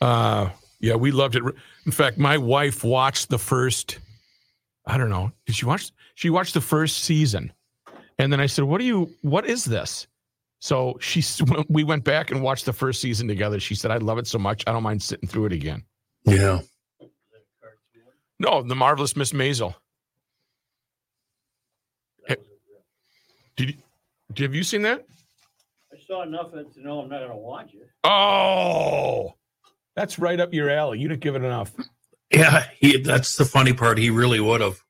Uh, yeah, we loved it. In fact, my wife watched the first. I don't know. Did she watch? She watched the first season, and then I said, "What do you? What is this?" So she, we went back and watched the first season together. She said, "I love it so much. I don't mind sitting through it again." Yeah. No, the marvelous Miss Maisel. Did you, have you seen that? I saw enough of it to know I'm not gonna watch it. Oh, that's right up your alley. You didn't give it enough. Yeah. He, that's the funny part. He really would have.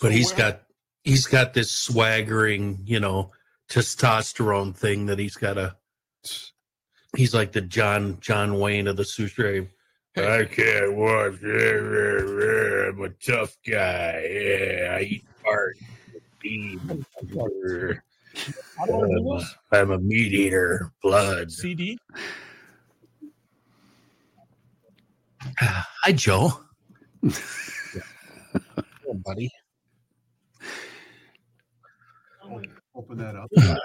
But he's where- got he's got this swaggering, you know, testosterone thing that he's got a. He's like the John John Wayne of the sushi. I can't watch. I'm a tough guy. Yeah, I eat hard. Beef. I'm a, I'm a meat eater. Blood. CD. Hi, Joe. Hello, buddy. Open that up.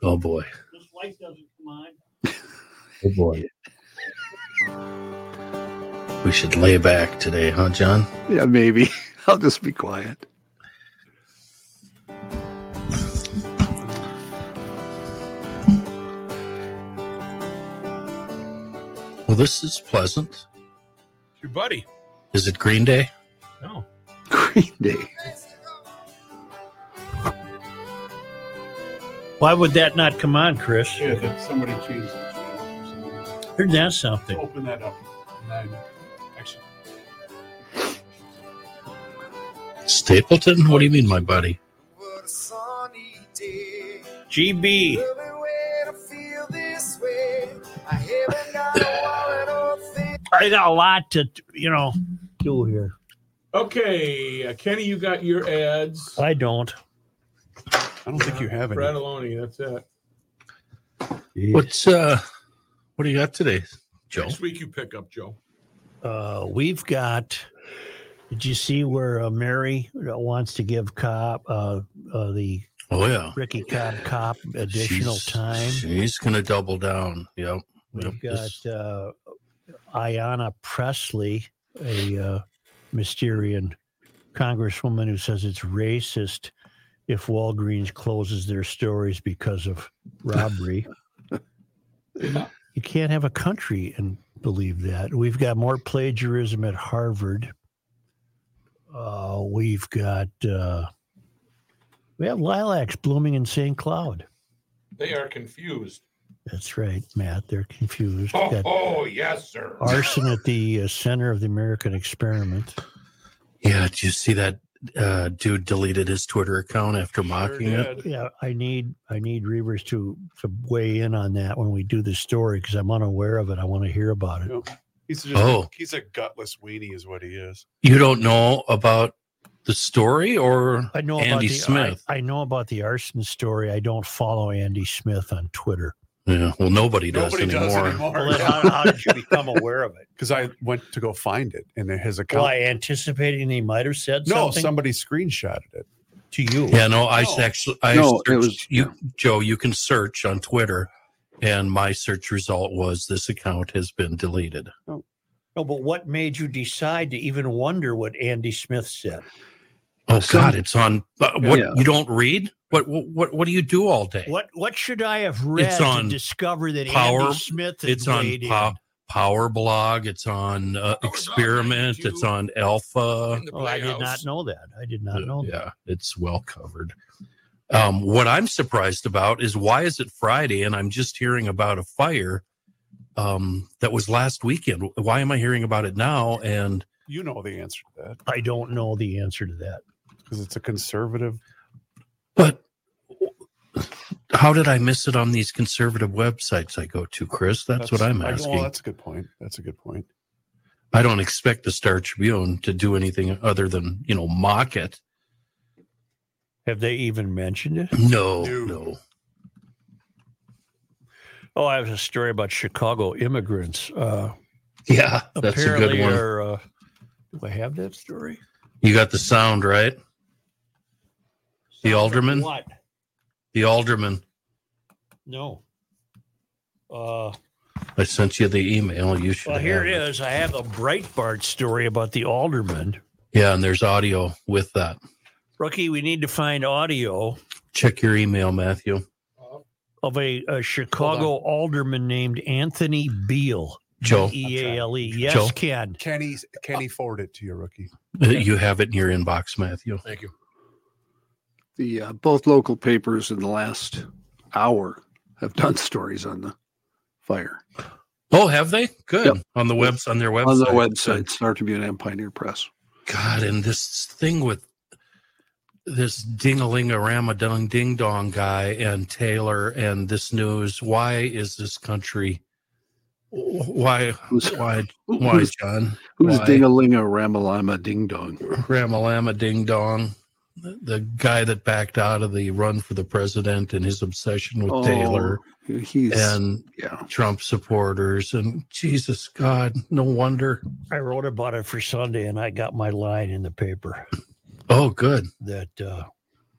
Oh boy. This light doesn't come on. Oh boy. We should lay back today, huh, John? Yeah, maybe. I'll just be quiet. This is pleasant. Your buddy. Is it Green Day? No. Green Day. Why would that not come on, Chris? Yeah, that somebody changed the channel. Heard that something. Open that up. And then, actually, Stapleton? What do you mean, my buddy? GB. I got a lot to, you know, do here. Okay, uh, Kenny, you got your ads. I don't. I don't think you have any. Bradaloni, that's it. What's uh what do you got today, Joe? Next week you pick up Joe. Uh, we've got. Did you see where uh, Mary wants to give Cop uh, uh, the Oh yeah. Ricky Cobb cop additional She's- time? She's gonna double down. Yep. yep. We've got uh, Ayanna Pressley, a uh, Mysterian congresswoman who says it's racist if Walgreens closes their stores because of robbery. you can't have a country and believe that. We've got more plagiarism at Harvard. Uh, we've got uh, we have lilacs blooming in St. Cloud. They are confused. That's right, Matt. They're confused. Oh, Got oh yes, sir. arson at the uh, center of the American experiment. yeah, did you see that uh dude deleted his Twitter account after mocking it? Yeah, I need I need Reavers to to weigh in on that when we do the story because I'm unaware of it. I want to hear about it. He's just Oh. he's a gutless weenie, is what he is. You don't know about the story or I know about Andy the Smith? I, I know about the arson story. I don't follow Andy Smith on Twitter. Yeah, well nobody does Nobody does anymore. anymore. Well, then how, how did you become aware of it? Because I went to go find it, and his account. Why anticipating he might have said no, something somebody screenshotted it. to you? Yeah, no, I No. actually I No, it was- you Joe, you can search on Twitter and my search result was this account has been deleted. Oh, no, but what made you decide to even wonder what Andy Smith said? Oh Some- god, it's on uh, what Yeah. you don't read? What what what do you do all day? What what should I have read on to discover that Power- Andy Smith It's on weighed po- Power Blog, it's on uh, no, Experiment, it's on Alpha. Oh, I did not know that. I did not know that. yeah, it's well covered. Um, what I'm surprised about is why is it Friday and I'm just hearing about a fire um, that was last weekend. Why am I hearing about it now? And You know the answer to that I don't know the answer to that. Because it's a conservative. but how did I miss it on these conservative websites I go to, Chris? That's, what I'm I- asking. Well, that's a good point. That's a good point. I don't expect the Star Tribune to do anything other than you know mock it. Have they even mentioned it? No, No. no. Oh, I have a story about Chicago immigrants. Uh, Yeah, that's a good one. are. Uh, do I have that story? You got the sound right. The alderman? What? The alderman. No. Uh, I sent you the email. You should. well, here have it is. I have a Breitbart story about the alderman. Yeah, and there's audio with that. Rookie, we need to find audio Check your email, Matthew. of a, a Chicago alderman named Anthony Beale. Joe, E A L E. Yes, Joe? Ken. Kenny, Kenny forward it to you, rookie. you have it in your inbox, Matthew. Thank you. The uh, both local papers in the last hour have done stories on the fire Oh, have they? Good Yep. on the webs on their website. on the website, Star Tribune and Pioneer Press. God, and this thing with this ding-a-ling a ramadung ding dong guy and Taylor and this news. Why is this country? Why? Who's Why? Why, who's, John? who's Why? ding a ling a ramalama ding dong? Ramalama ding dong. The, the guy that backed out of the run for the president and his obsession with Taylor Oh, he's and yeah. Trump supporters and Jesus God, no wonder. I wrote about it for Sunday and I got my line in the paper Oh, good. that uh,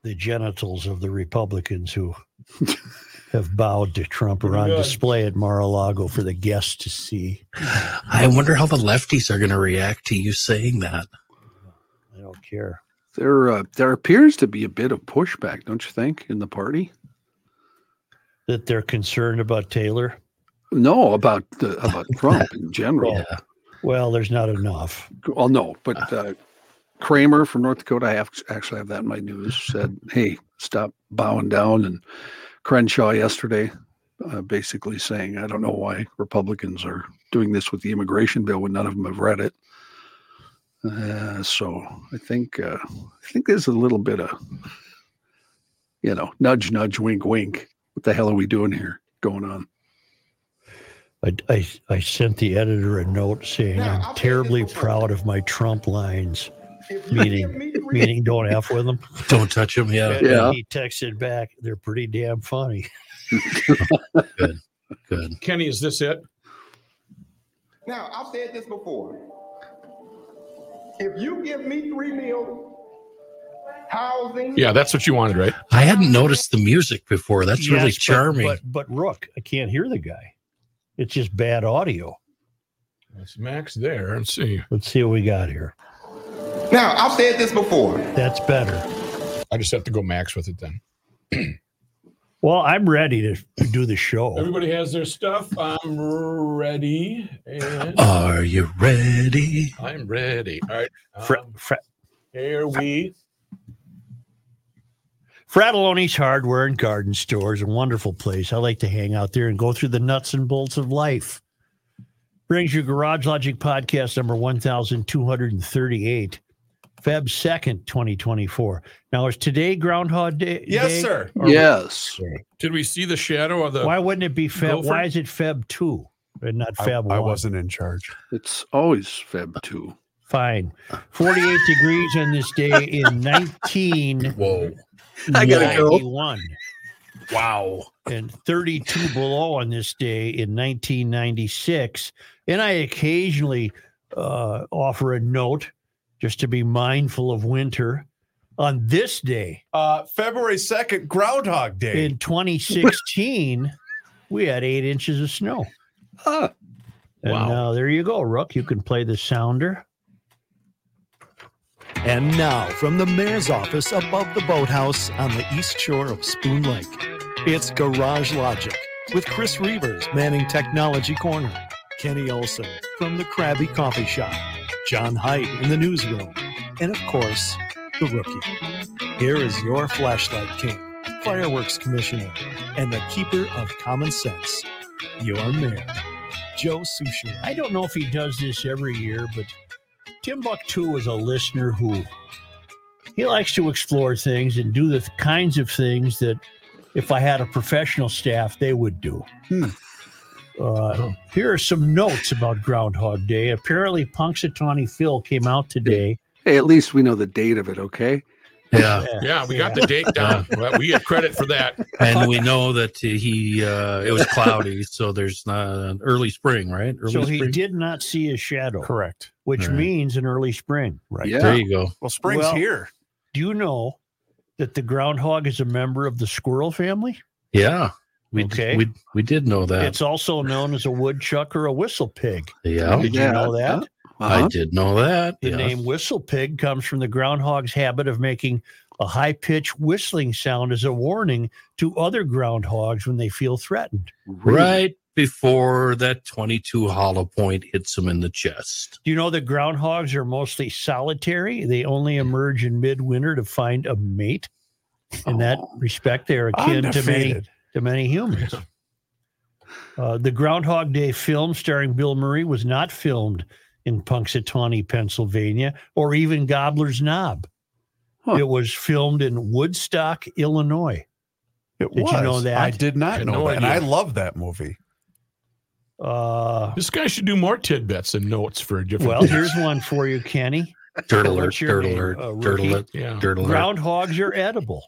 the genitals of the Republicans who have bowed to Trump are on display at Mar-a-Lago for the guests to see. I wonder how the lefties are going to react to you saying that. I don't care. There uh, there appears to be a bit of pushback, don't you think, in the party? That they're concerned about Taylor. No, about the, about Trump in general. Yeah. Well, there's not enough. Well, no, but uh, Cramer from North Dakota, I have actually have that in my news, said, "Hey, stop bowing down." And Crenshaw yesterday, uh, basically saying, "I don't know why Republicans are doing this with the immigration bill when none of them have read it." Uh, so I think uh, I think there's a little bit of, you know, nudge, nudge, wink, wink. What the hell are we doing here? Going on? I, I, I sent the editor a note saying I'm terribly proud of my Trump lines, meaning meaning don't f with them. Don't touch them. Yeah. And Yeah. he texted back, "They're pretty damn funny." good, Good. Kenny, is this it? Now, I've said this before. If you give me three meals, housing, Yeah, that's what you wanted, right? I hadn't noticed the music before. That's really Yes, but- charming. But, but Rook, I can't hear the guy. It's just bad audio. That's Max there. Let's see. Let's see what we got here. now I've said this before. That's better. I just have to go Max with it then. Well, I'm ready to do the show. Everybody has their stuff. I'm ready. And Are you ready? I'm ready. All right. Um, here we Fratallone's Hardware and Garden Store is a wonderful place. I like to hang out there and go through the nuts and bolts of life. Brings you Garage Logic podcast number 1238, Feb 2nd, 2024. Now, is today Groundhog Day? day? sir. Or- yes. Did we see the shadow of the? Why wouldn't it be Feb? Gopher? Why is it Feb 2 and not I, Feb 1? I wasn't in charge. It's always Feb two. Fine. 48 degrees on this day in 1991. Whoa! I gotta go. Wow! and 32 below on this day in 1996. And I occasionally uh, offer a note just to be mindful of winter. On this day Uh, February 2nd, Groundhog Day. in 2016, we had eight inches of snow. Ah, And Wow. now there you go, Rook. You can play the sounder. And now, from the mayor's office above the boathouse on the east shore of Spoon Lake, it's Garage Logic with Chris Reavers manning Technology Corner, Kenny Olson from the Krabby Coffee Shop, John Heidt in the newsroom, and of course, the rookie. Here is your flashlight king, fireworks commissioner, and the keeper of common sense, your mayor, Joe Soucheray. I don't know if he does this every year, but Timbuktu is a listener who he likes to explore things and do the kinds of things that if I had a professional staff, they would do. Hmm. Uh, here are some notes about Groundhog Day. Apparently, Punxsutawney Phil came out today. hey, at least we know the date of it. Okay. Yeah. Yeah, we got the date down. Well, we get credit for that. And we know that he, uh, it was cloudy. So there's not an early spring, right? Early So he did not see a shadow, Correct. which All right. means an early spring. Right. Yeah. There you go. Well, spring's Well- here. Do you know that the groundhog is a member of the squirrel family? Yeah. We, Okay. we we did know that. It's also known as a woodchuck or a whistle pig. yeah, Did Yeah, you know that? I Uh-huh. did know that. The yes. name whistle pig comes from the groundhog's habit of making a high pitched whistling sound as a warning to other groundhogs when they feel threatened. right before that 22 hollow point hits him in the chest. Do you know that groundhogs are mostly solitary? They only emerge in midwinter to find a mate. In that Oh. respect, they are akin to many Undefeated. To many humans. Uh, the Groundhog Day film starring Bill Murray was not filmed in Punxsutawney, Pennsylvania, or even Gobbler's Knob. Huh. It was filmed in Woodstock, Illinois. It Did was. you know that? I did not Had know no that. And. I love that movie. Uh, This guy should do more tidbits and notes for a different. well, things. here's one for you, Kenny. Dirt alert, What's your dirt alert, uh, dirt alert, yeah. dirt alert. Groundhogs are edible.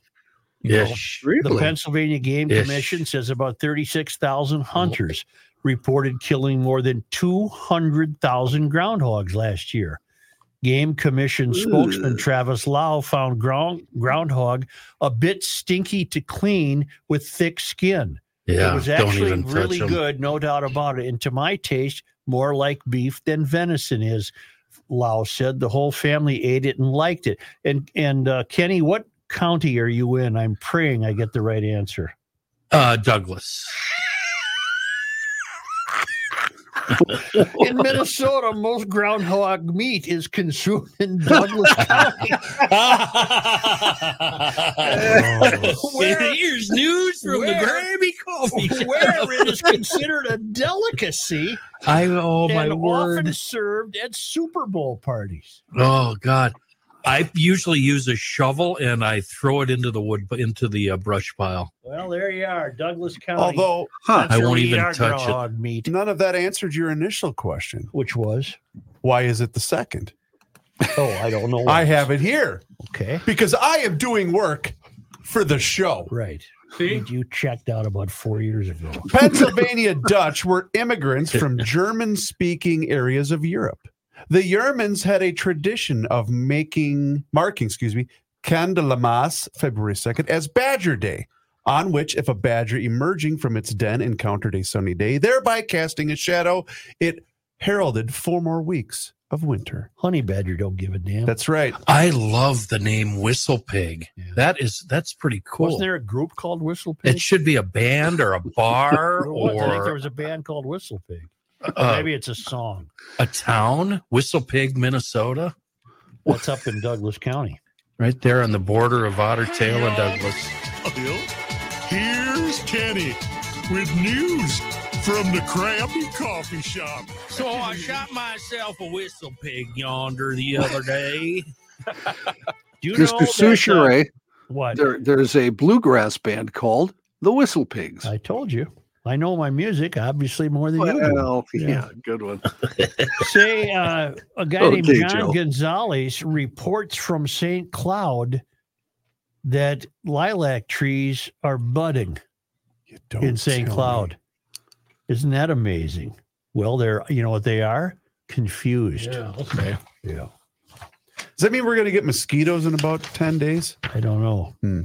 Yes. The Really? Pennsylvania Game. Commission says about 36,000 hunters reported killing more than 200,000 groundhogs last year. Game Commission spokesman Travis Lau found ground, groundhog a bit stinky to clean with thick skin. Yeah. it was actually really good, no doubt about it. And to my taste, more like beef than venison is. Lau said the whole family ate it and liked it. And and uh, Kenny, what county are you in? I'm praying I get the right answer. Uh, Douglas. In Minnesota, most groundhog meat is consumed in Douglas County. Where- Here's news from the where- Grammy Coffee. Shop. Where it is considered a delicacy I oh my and word. often served at Super Bowl parties. Oh God. I usually use a shovel and I throw it into the wood into the uh, brush pile. Well, there you are, Douglas County. Although Huh. That's I won't even our touch it. groundhog meat, none of that answered your initial question. which was Why is it the second? oh, I don't know. I have it here okay, because I am doing work for the show. right. See? You checked out about four years ago. Pennsylvania Dutch were immigrants from German speaking areas of Europe. The Yermans had a tradition of making, marking, excuse me, Candlemas, February 2nd, as Badger Day, on which, if a badger emerging from its den encountered a sunny day, thereby casting a shadow, it heralded four more weeks of winter. Honey badger don't give a damn. That's right. I love the name Whistle Pig. Yeah. That is that's pretty cool. Wasn't there a group called Whistle Pig? it should be a band or a bar There was. I think there was a band called Whistle Pig. Uh, Maybe it's a song. a town. Whistle Pig, Minnesota. What's up in Douglas County. Right there on the border of Otter Tail and Douglas. Here's Kenny with news from the Krabby Coffee Shop. So I shot myself a whistle pig yonder the other day. Do you know Mr. that, uh, Soucheray, what? there, there's a bluegrass band called the Whistle Pigs. I told you. I know my music, obviously more than you do. Well, Yeah. yeah, good one. Say, uh, a guy named John Joe. Gonzalez reports from St. Cloud that lilac trees are budding in St. tell me. Cloud. Isn't that amazing? Well, they're, you know what they are? Confused. Yeah. Okay. Yeah. Does that mean we're going to get mosquitoes in about 10 days? I don't know. Hmm.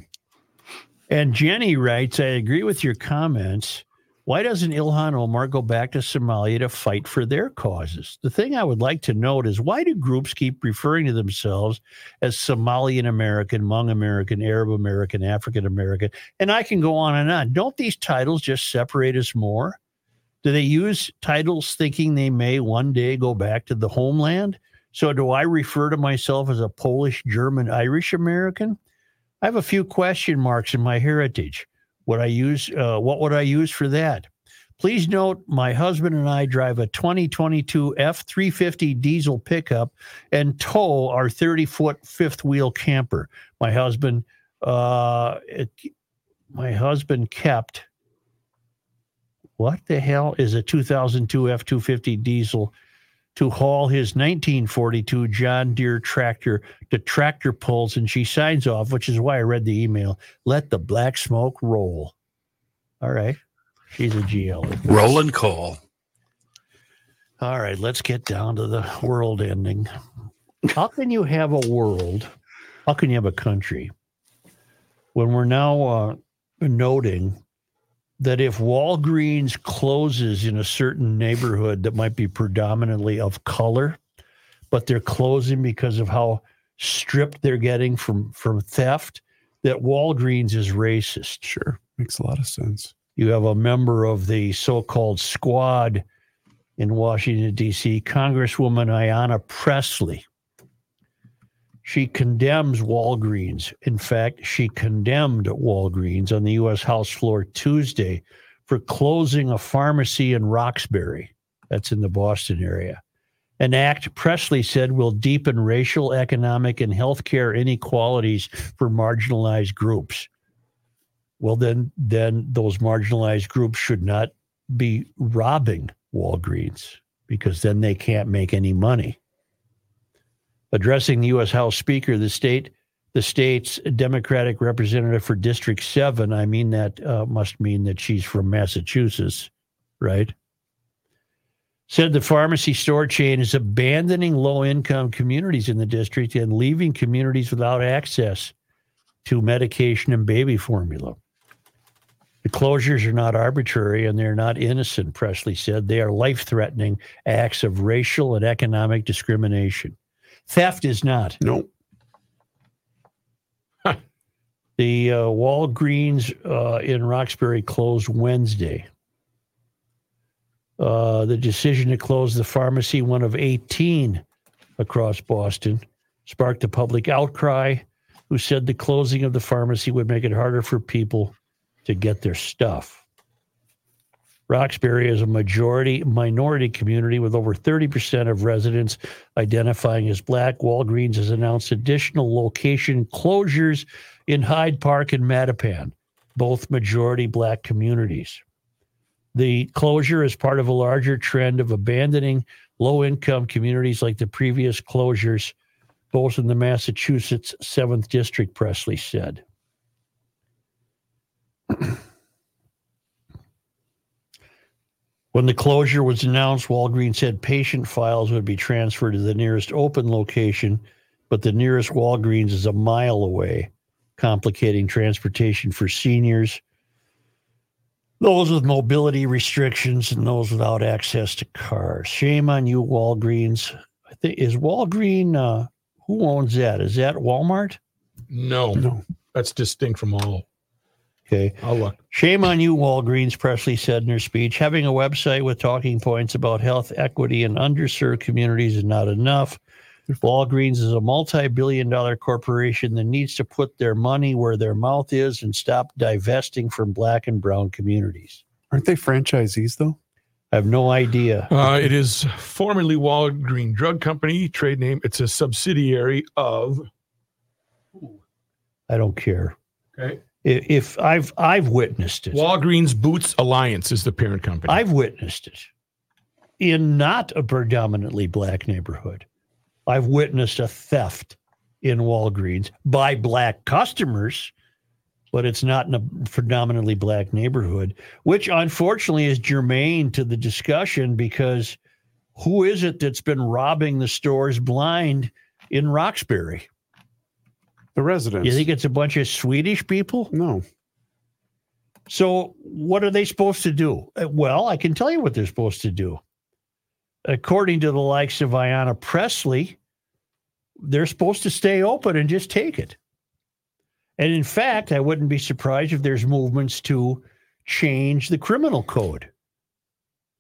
And Jenny writes, I agree with your comments. Why doesn't Ilhan Omar go back to Somalia to fight for their causes? The thing I would like to note is why do groups keep referring to themselves as Somalian American, Hmong American, Arab American, African American? And I can go on and on. Don't these titles just separate us more? Do they use titles thinking they may one day go back to the homeland? So do I refer to myself as a Polish, German, Irish American? I have a few question marks in my heritage. Would I use uh, what would I use for that? Please note my husband and I drive a 2022 F350 diesel pickup and tow our 30 foot fifth wheel camper. My husband, uh, it, my husband kept. What the hell is a 2002 F250 diesel to haul his 1942 John Deere tractor to tractor pulls? And she signs off, which is why I read the email. Let the black smoke roll. All right. She's a GL. Rolling coal. All right, let's get down to the world ending. How can you have a world? How can you have a country when we're now uh, noting that if Walgreens closes in a certain neighborhood that might be predominantly of color, but they're closing because of how stripped they're getting from from theft, that Walgreens is racist. Sure. Makes a lot of sense. You have a member of the so-called squad in Washington D.C., Congresswoman Ayanna Pressley. She condemns Walgreens. In fact, she condemned Walgreens on the U.S. House floor Tuesday for closing a pharmacy in Roxbury. That's in the Boston area. An act Pressley said will deepen racial, economic, and healthcare inequalities for marginalized groups. Well, then, then those marginalized groups should not be robbing Walgreens because then they can't make any money. Addressing the U.S. House Speaker, the state, the state's Democratic representative for District Seven. I mean that uh, must mean that she's from Massachusetts, right? Said the pharmacy store chain is abandoning low-income communities in the district and leaving communities without access to medication and baby formula. The closures are not arbitrary and they're not innocent, Pressley said. They are life threatening acts of racial and economic discrimination. Theft is not. No. The uh, Walgreens uh, in Roxbury closed Wednesday. Uh, the decision to close the pharmacy, one of 18 across Boston, sparked a public outcry. Who said the closing of the pharmacy would make it harder for people to get their stuff? Roxbury is a majority minority community with over 30% of residents identifying as black. Walgreens has announced additional location closures in Hyde Park and Mattapan, both majority black communities. The closure is part of a larger trend of abandoning low income communities like the previous closures, both in the Massachusetts 7th District, Pressley said. When the closure was announced, Walgreens said patient files would be transferred to the nearest open location, but the nearest Walgreens is a mile away, complicating transportation for seniors, those with mobility restrictions, and those without access to cars. Shame on you, Walgreens. I think is Walgreen. Uh, who owns that? Is that Walmart? No, No. that's distinct from all. Okay. I'll look. Shame on you, Walgreens, Pressley said in her speech. Having a website with talking points about health equity in underserved communities is not enough. Walgreens is a multi billion dollar corporation that needs to put their money where their mouth is and stop divesting from black and brown communities. Aren't they franchisees though? I have no idea. Uh, it is formerly Walgreen Drug Company, trade name. It's a subsidiary of. I don't care. Okay. If I've I've witnessed it. Walgreens Boots Alliance is the parent company. I've witnessed it in not a predominantly black neighborhood. I've witnessed a theft in Walgreens by black customers, but it's not in a predominantly black neighborhood, which unfortunately is germane to the discussion because who is it that's been robbing the stores blind in Roxbury? The residents. You think it's a bunch of Swedish people? no. So, what are they supposed to do? Uh, Well, I can tell you what they're supposed to do. According to the likes of Ayanna Pressley, they're supposed to stay open and just take it. And in fact, I wouldn't be surprised if there's movements to change the criminal code.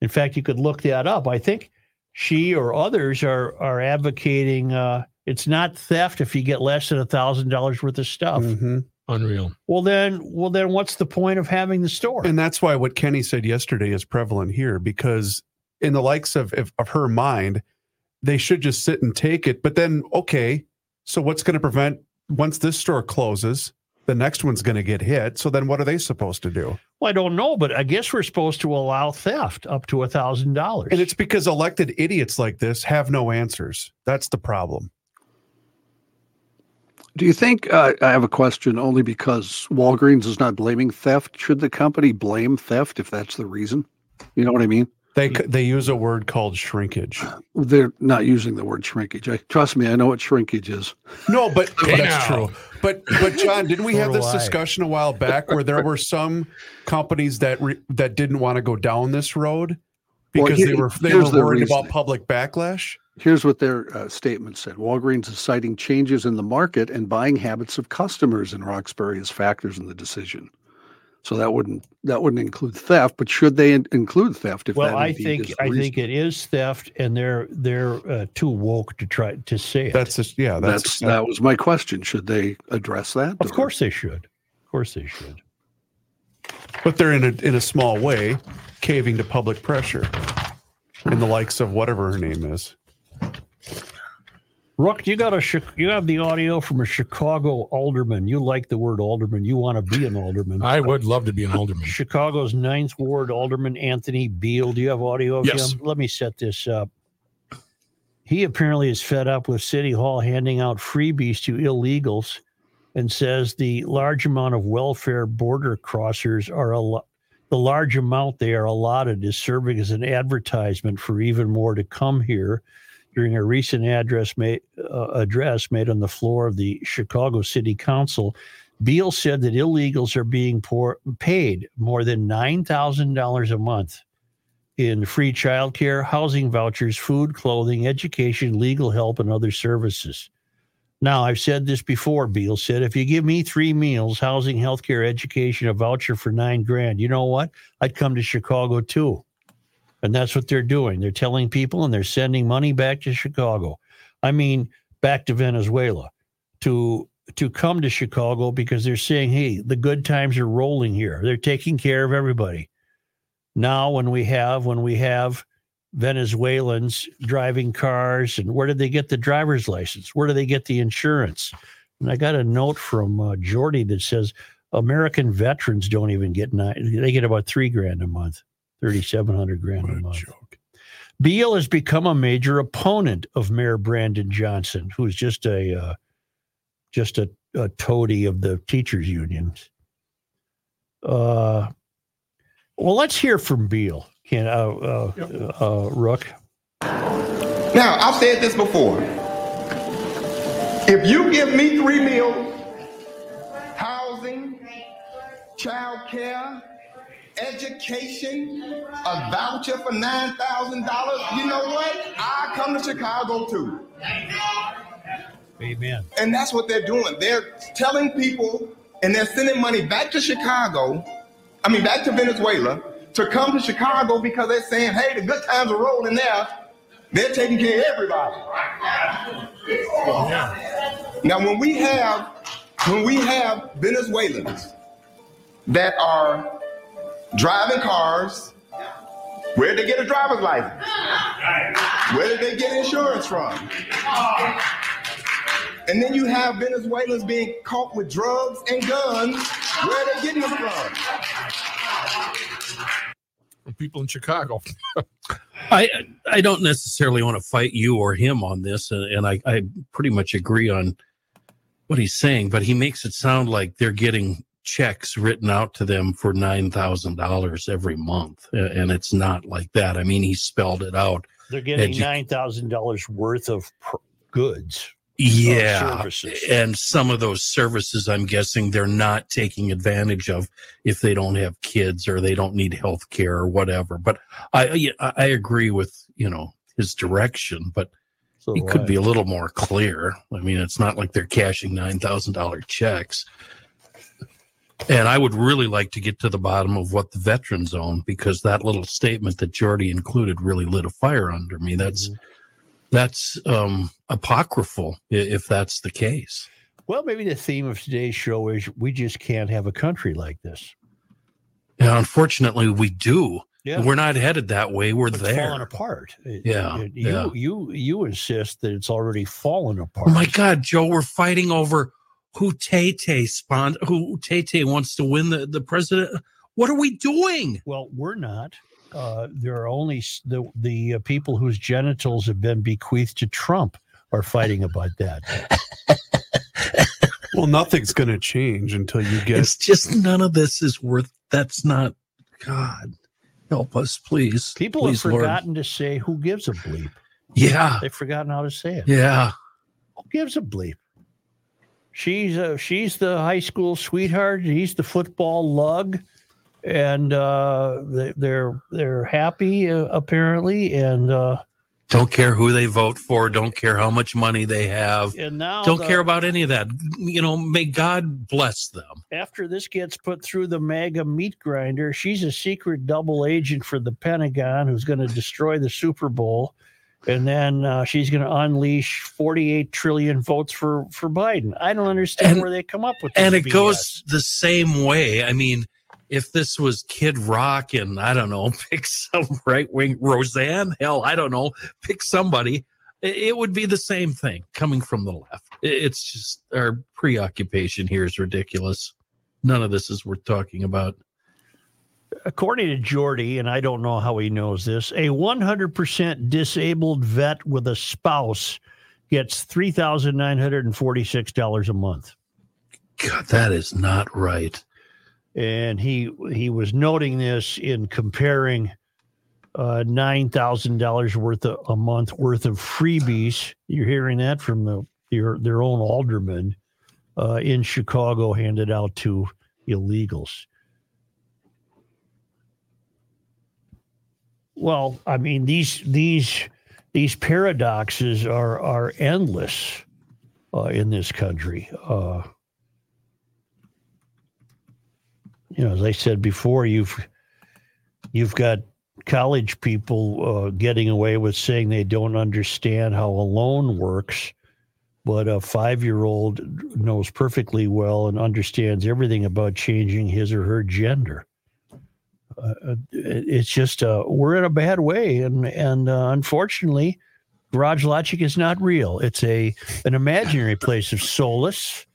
In fact, you could look that up. I think she or others are are advocating uh, it's not theft if you get less than a thousand dollars worth of stuff. Mhm. Unreal. Well, then, well, then, what's the point of having the store? And that's why what Kenny said yesterday is prevalent here because in the likes of, of, of her mind, they should just sit and take it. But then, okay, so what's going to prevent once this store closes, the next one's going to get hit. So then what are they supposed to do? Well, I don't know, but I guess we're supposed to allow theft up to a thousand dollars. And it's because elected idiots like this have no answers. That's the problem. Do you think, uh, I have a question only because Walgreens is not blaming theft. Should the company blame theft if that's the reason? You know what I mean? They they use a word called shrinkage. They're not using the word shrinkage. I, trust me, I know what shrinkage is. No, but that's true. But but John, didn't we have this discussion a while back where there were some companies that re, that didn't want to go down this road Well, because they were they here's were the worried about public backlash? Here's what their uh, statement said Walgreens is citing changes in the market and buying habits of customers in Roxbury as factors in the decision. So that wouldn't that wouldn't include theft, but should they in- include theft? If Well, that I think is I think it is theft, and they're they're uh, too woke to try to say it. That's just yeah. that's, That's, that was my question. Should they address that? of or- course they should. Of course they should. but they're in a in a small way caving to public pressure, in the likes of whatever her name is. Rook, you got a you have the audio from a Chicago alderman. You like the word alderman. You want to be an alderman. I would love to be an alderman. Chicago's ninth ward alderman Anthony Beale. Do you have audio of Yes. him? Let me set this up. He apparently is fed up with City Hall handing out freebies to illegals and says the large amount of welfare border crossers are a lo- the large amount they are allotted is serving as an advertisement for even more to come here. During a recent address made, uh, address made on the floor of the Chicago City Council, Beale said that illegals are being poor, paid more than $9,000 a month in free childcare, housing vouchers, food, clothing, education, legal help, and other services. Now, I've said this before, Beale said, if you give me three meals, housing, healthcare, education, a voucher for nine grand, you know what? I'd come to Chicago too. And that's what they're doing. They're telling people and they're sending money back to Chicago. I mean, back to Venezuela to to come to Chicago because they're saying, hey, the good times are rolling here. They're taking care of everybody. Now, when we have when we have Venezuelans driving cars, and where did they get the driver's license? Where do they get the insurance? And I got a note from uh, Jordy that says American veterans don't even get nine; they get about three grand a month, thirty-seven hundred grand What a a month. joke. Beale has become a major opponent of Mayor Brandon Johnson, who's just a uh, just a, a toady of the teachers unions. Uh, well, let's hear from Beale. Can uh, uh, uh, Rook? Now, I've said this before. If you give me three meals, housing, child care, education, a voucher for $9,000, you know what? I come to Chicago too. Amen. And that's what they're doing. They're telling people and they're sending money back to Chicago, I mean, back to Venezuela to come to Chicago because they're saying, hey, the good times are rolling there. They're taking care of everybody. Now, when we have when we have Venezuelans that are driving cars, where did they get a driver's license? Where did they get insurance from? And then you have Venezuelans being caught with drugs and guns. Where are they getting them from? From people in Chicago. I I don't necessarily want to fight you or him on this, and, and I, I pretty much agree on what he's saying, but he makes it sound like they're getting checks written out to them for nine thousand dollars every month, and it's not like that. I mean, he spelled it out. They're getting Edu- nine thousand dollars worth of pr- goods. Yeah, and some of those services, I'm guessing they're not taking advantage of if they don't have kids or they don't need health care or whatever. But I I I agree with you know his direction, but So it could be a little more clear. I mean, it's not like they're cashing nine thousand dollar checks. And I would really like to get to the bottom of what the veterans own because that little statement that Jordy included really lit a fire under me. That's that's um, apocryphal if that's the case. Well, maybe the theme of today's show is we just can't have a country like this. And unfortunately, we do. Yeah. We're not headed that way. We're It's there. falling apart. Yeah, you yeah. you you insist that it's already fallen apart. Oh my God, Joe, we're fighting over who Tay Tay spawned, who Tay Tay wants to win the, the president. What are we doing? Well, we're not. Uh, there are only the the uh, people whose genitals have been bequeathed to Trump are fighting about that. Well, nothing's going to change until you get. It's just none of this is worth. That's not God. Help us, please. People please, have Lord. forgotten to say who gives a bleep. Yeah, They've forgotten how to say it. yeah. Who gives a bleep? She's uh, she's the high school sweetheart. He's the football lug, and uh, they, they're they're happy uh, apparently. And uh, Don't care who they vote for. Don't care how much money they have. and now Don't the- care about any of that. You know, may God bless them. after this gets put through the MAGA meat grinder, she's a secret double agent for the Pentagon who's going to destroy the Super Bowl. And then uh, she's going to unleash 48 trillion votes for, for Biden. I don't understand And- where they come up with this. And it BS. goes the same way. I mean, if this was Kid Rock and I don't know, pick some right wing Roseanne, hell, I don't know, pick somebody, it would be the same thing coming from the left. It's just our preoccupation here is ridiculous. None of this is worth talking about. According to Jordy, and I don't know how he knows this, a 100% disabled vet with a spouse gets $3,946 a month. God, that is not right. and he he was noting this in comparing uh, nine thousand dollars worth of, a month worth of freebies. You're hearing that from the your their own alderman uh, in Chicago handed out to illegals. Well, I mean these these these paradoxes are are endless uh, in this country. Uh, you know, as I said before, you've you've got college people uh, getting away with saying they don't understand how a loan works, but a five-year-old knows perfectly well and understands everything about changing his or her gender. Uh, uh, it- it's just uh, we're in a bad way, and and uh, unfortunately, Garage Logic is not real. It's a an imaginary place of solace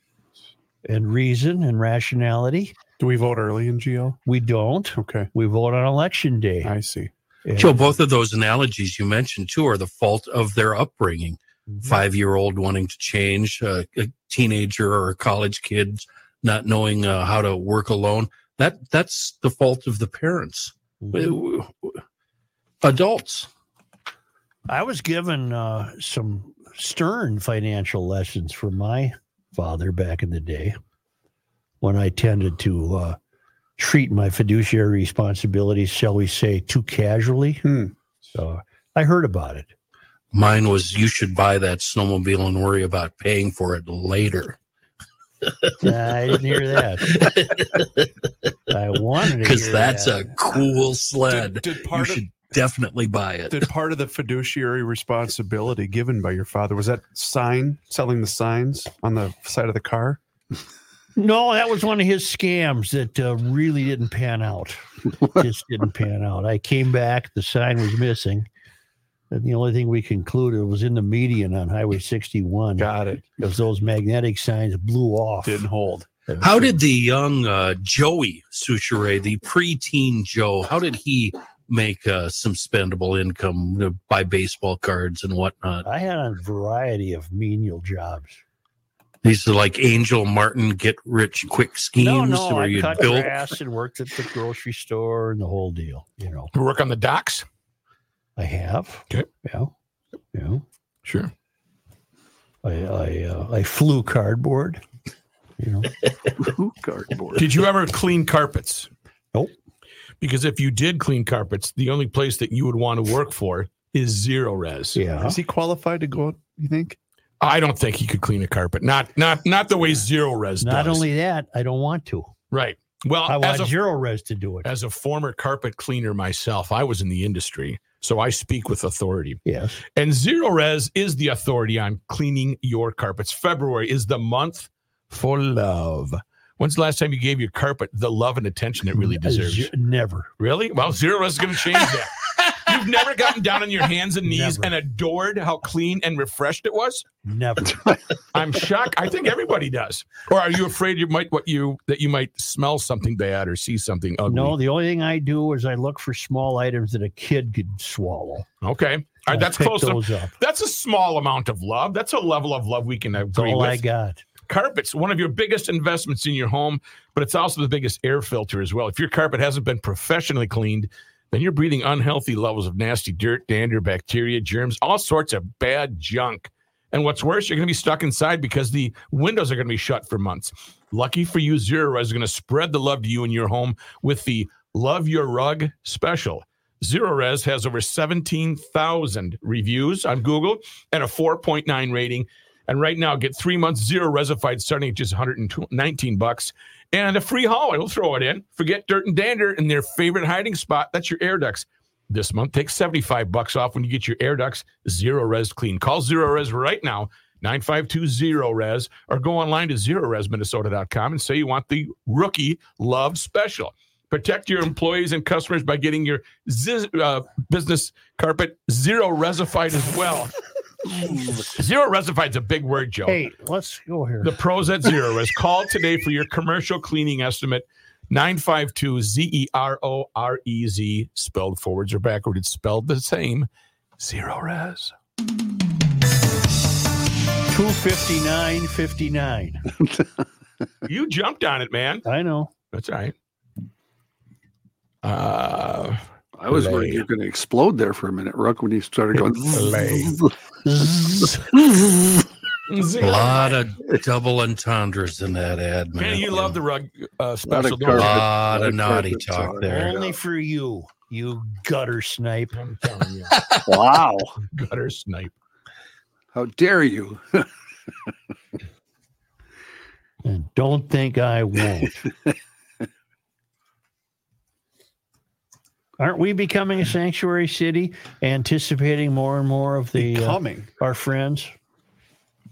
and reason and rationality. Do we vote early in GL? We don't. Okay, We vote on election day. I see. And- Joe, both of those analogies you mentioned too are the fault of their upbringing. Mhm. Five year old wanting to change, uh, a teenager or a college kid not knowing uh, how to work alone. That that's the fault of the parents, adults. I was given uh, some stern financial lessons from my father back in the day when I tended to uh, treat my fiduciary responsibilities, shall we say, too casually. Hmm. So I heard about it. Mine was you should buy that snowmobile and worry about paying for it later. Nah, I didn't hear that. I wanted to Because that's that. a cool sled. Did, did You part of should definitely buy it. did part of the fiduciary responsibility given by your father was that sign selling the signs on the side of the car? No, that was one of his scams that uh, really didn't pan out. Just didn't pan out. I came back, the sign was missing. And the only thing we concluded was in the median on Highway 61 Got it. because those magnetic signs blew off. Didn't hold. How did the young uh, Joey Soucheray, the preteen Joe, how did he make uh, some spendable income to buy baseball cards and whatnot? I had a variety of menial jobs. These are like Angel Martin get rich quick schemes no, no, where I you cut build. grass and worked at the grocery store and the whole deal. You know, You work on the docks? I have. Okay. Yeah. Yeah. Sure. I I, uh, I flew cardboard. You know, Cardboard. Did you ever clean carpets? Nope. Because if you did clean carpets, the only place that you would want to work for is Zerorez. yeah. Is he qualified to go? You think? I don't think he could clean a carpet. Not not not the way Zerorez does. Not does. only that, I don't want to. right. Well, I want a, Zerorez to do it. as a former carpet cleaner myself, I was in the industry, so I speak with authority. Yes. And Zerorez is the authority on cleaning your carpets. February is the month for love. When's the last time you gave your carpet the love and attention it really deserves? Never. Really? Well, Zerorez is going to change that. You've never gotten down on your hands and knees Never. and adored how clean and refreshed it was? Never. I'm shocked. I think everybody does. Or are you afraid you might what you that you might smell something bad or see something ugly? no, the only thing I do is I look for small items that a kid could swallow. Okay. All right, that's close. To, up. that's a small amount of love. That's a level of love we can That's agree all with. I got. Carpets, one of your biggest investments in your home, but it's also the biggest air filter as well. If your carpet hasn't been professionally cleaned, then you're breathing unhealthy levels of nasty dirt, dander, bacteria, germs, all sorts of bad junk. And what's worse, you're going to be stuck inside because the windows are going to be shut for months. Lucky for you, Zerorez is going to spread the love to you in your home with the Love Your Rug special. Zerorez has over 17,000 reviews on Google and a 4.9 rating. And right now, get three months zero resified starting at just 119 bucks and a free haul. We'll throw it in. Forget dirt and dander in their favorite hiding spot. That's your air ducts. This month, take 75 bucks off when you get your air ducts Zerorez clean. Call Zerorez right now, 9520 res, or go online to zerorezminnesota.com and say you want the rookie love special. Protect your employees and customers by getting your zi- uh, business carpet Zerorezified as well. Zero resified is a big word, Joe. Hey, let's go here. The pros at zero is call today for your commercial cleaning estimate. 952 Z E R O R E Z, spelled forwards or backward. It's spelled the same. Zerorez. 259.59. You jumped on it, man. I know. That's all right. Uh, I was Lay. worried you're going to explode there for a minute, Ruck, when you started going. Lay. A lot of double entendres in that ad, man. man, you love the rug uh, special. of don't a carpet. lot of naughty talk talk. there. Only for you, you gutter snipe. I'm telling you, wow. gutter snipe. How dare you? Don't think I won't. Aren't we becoming a sanctuary city, anticipating more and more of the uh, Becoming. our friends?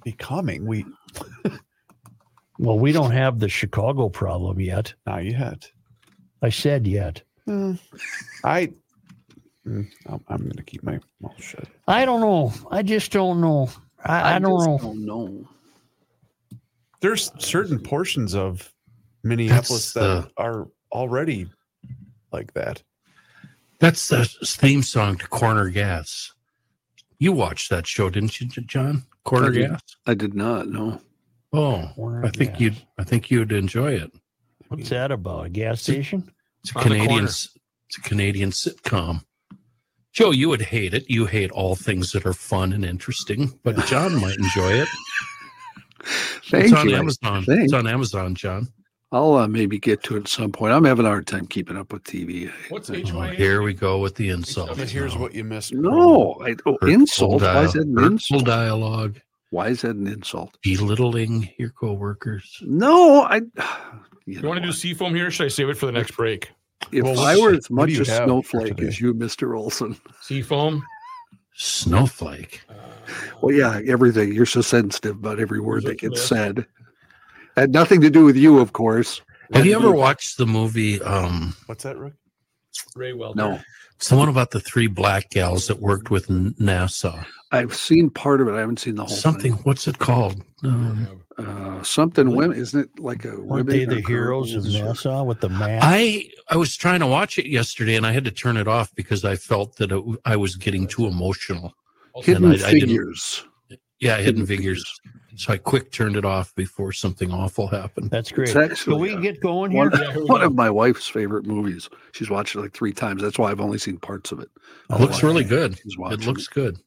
Becoming. We Well, we don't have the Chicago problem yet. not yet. I said yet. Uh, I. Mm, I'm, I'm going to keep my mouth shut. I don't know. I just don't know. I, I, don't just know. don't know. There's certain portions of Minneapolis That's that are already like that. That's the theme song to Corner Gas. You watched that show, didn't you, John? Corner I did. Gas. I did not No. Oh, Corner I think gas. you'd. I think you'd enjoy it. What's that about? A gas station? It's a On the Canadian. It's a Canadian sitcom. Joe, you would hate it. You hate all things that are fun and interesting, but John might enjoy it. Thank it's on you. Amazon. Thanks. It's on Amazon, John. I'll uh, maybe get to it at some point. I'm having a hard time keeping up with TV. What's Oh, HYA? here we go with the insult. But here's now. what you missed. No, I, oh, Hurtful insult. Why is that an insult? dialogue, Why is that an insult? belittling your coworkers. No, I. You, You know want to do what? seafoam here? Or should I save it for the next break? If Well, I were as much a snowflake as you, Mister Olson. Seafoam. Snowflake. Well, yeah, everything. You're so sensitive about every word that gets said. Had nothing to do with you, of course. Have you ever watched the movie? Um, What's that, Rick? Ray Welder. No, Someone about the three black gals that worked with NASA. I've seen part of it. I haven't seen the whole Something. thing. What's it called? Um, Uh, something women, isn't it? Like a Weren't they the heroes of NASA with the mask? I I was trying to watch it yesterday, and I had to turn it off because I felt that it, I was getting too emotional. Hidden And I- I figures. Yeah, hidden Hidden figures. So I quick turned it off before something awful happened. That's great. It's So actually we uh, get going here. one, Yeah, one of my wife's favorite movies. She's watched it like three times. That's why I've only seen parts of it. It looks really good. She's It watching looks good.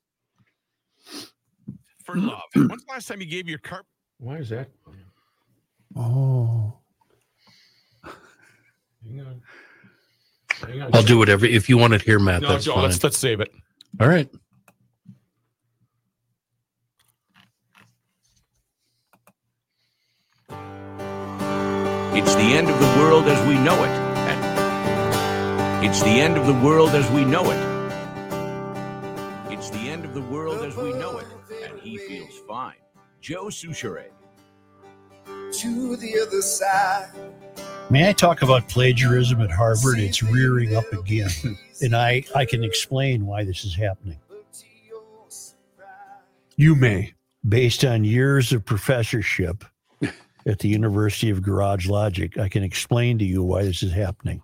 For love. When's the last time you gave your carp? Why is that? Oh, Hang on. Hang on. I'll do whatever. If you want to hear Matt, No, that's Joe, fine. let's let's save it. All right. It's the end of the world as we know it. And it's the end of the world as we know it. It's the end of the world as we know it. And he feels fine. Joe Soucheray. to the other side. may I talk about plagiarism at Harvard? It's rearing up again, and I I can explain why this is happening. You may. Based on years of professorship at the University of Garage Logic, I can explain to you why this is happening.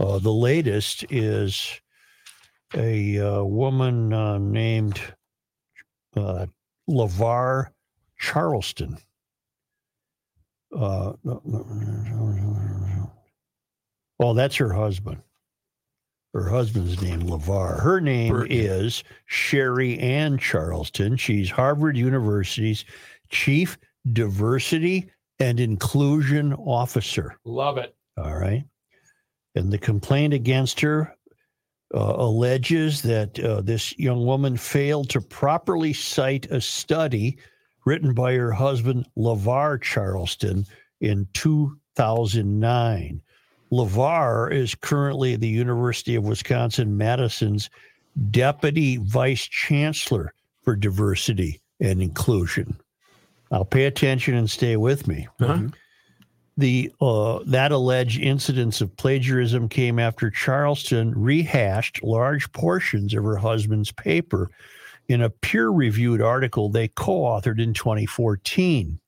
Uh, the latest is a uh, woman uh, named uh, LaVar Charleston. Uh, oh, that's her husband. her husband's name LaVar. Her name Burton. is Sherri Ann Charleston. She's Harvard University's chief diversity and inclusion officer. Love it. All right. And the complaint against her uh, alleges that uh, this young woman failed to properly cite a study written by her husband, LaVar Charleston, in 2009. LaVar is currently the University of Wisconsin Madison's deputy vice chancellor for diversity and inclusion. Now, pay attention and stay with me Uh-huh. the uh, that alleged incidents of plagiarism came after Charleston rehashed large portions of her husband's paper in a peer-reviewed article they co-authored in 2014.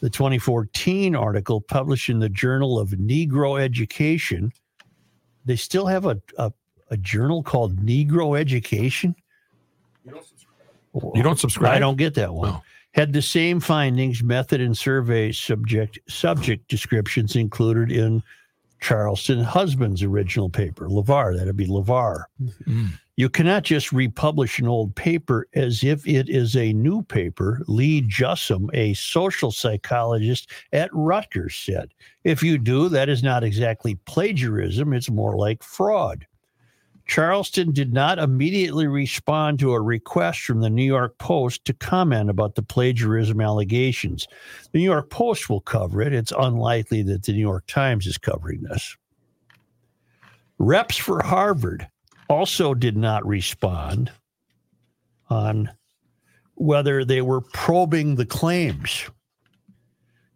The 2014 article published in the Journal of Negro Education. They still have a, a, a journal called Negro Education. You don't subscribe? I don't get that one. Oh. Had the same findings, method, and survey subject subject descriptions included in Charleston husband's original paper, LaVar. That'd be LaVar. Mm. You cannot just republish an old paper as if it is a new paper, Lee Jussim, a social psychologist at Rutgers, said. If you do, that is not exactly plagiarism, it's more like fraud. Charleston did not immediately respond to a request from the New York Post to comment about the plagiarism allegations. The New York Post will cover it. It's unlikely that the New York Times is covering this. Reps for Harvard also did not respond on whether they were probing the claims.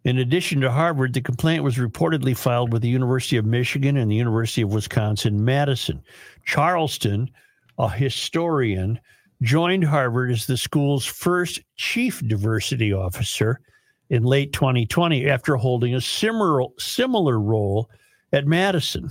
In addition to Harvard, the complaint was reportedly filed with the University of Michigan and the University of Wisconsin Madison. Charleston, a historian, joined Harvard as the school's first chief diversity officer in late 2020 after holding a similar, similar role at Madison.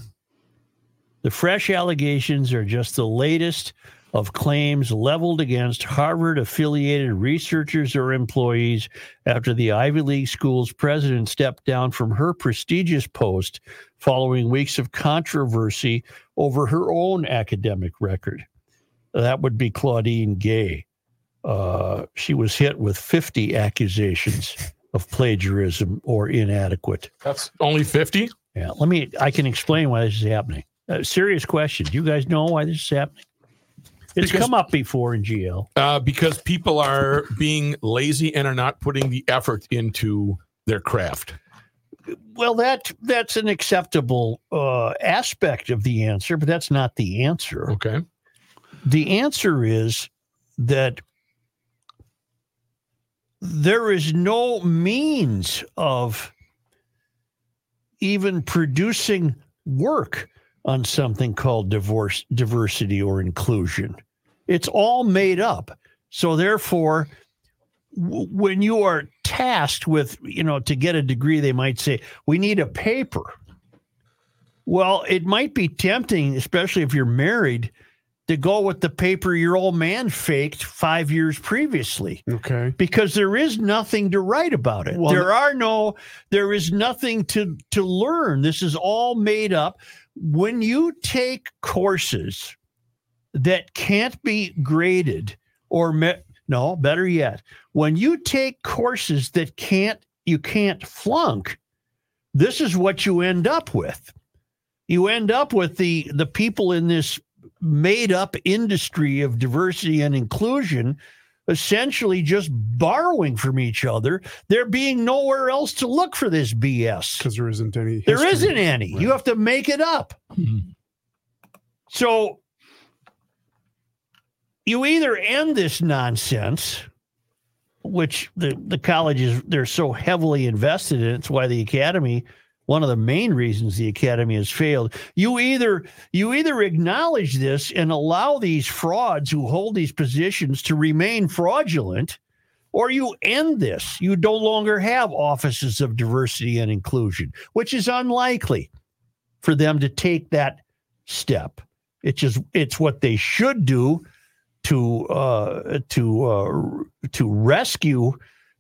The fresh allegations are just the latest of claims leveled against Harvard affiliated researchers or employees after the Ivy League school's president stepped down from her prestigious post following weeks of controversy over her own academic record. That would be Claudine Gay. Uh, she was hit with 50 accusations of plagiarism or inadequate. That's only 50? Yeah, let me, I can explain why this is happening. Uh, serious question. Do you guys know why this is happening? It's Because- come up before in GL. Uh, because people are being lazy and are not putting the effort into their craft. Well, that that's an acceptable uh, aspect of the answer, but that's not the answer. Okay. The answer is that there is no means of even producing work on something called divorce, diversity or inclusion. It's all made up. So therefore, w- when you are tasked with, you know, to get a degree, they might say, we need a paper. Well, it might be tempting, especially if you're married, to go with the paper your old man faked five years previously Okay. because there is nothing to write about it. Well, there are no, there is nothing to to learn. This is all made up. When you take courses that can't be graded or me- no, better yet, when you take courses that can't you can't flunk, this is what you end up with. You end up with the the people in this made up industry of diversity and inclusion essentially just borrowing from each other. There being nowhere else to look for this BS. Because there isn't any. There history. isn't any. You have to make it up. Hmm. So you either end this nonsense, which the, the colleges they're so heavily invested in. It's why the academy, one of the main reasons the academy has failed. You either you either acknowledge this and allow these frauds who hold these positions to remain fraudulent, or you end this. You no longer have offices of diversity and inclusion, which is unlikely for them to take that step. It's just it's what they should do to uh, to uh, to rescue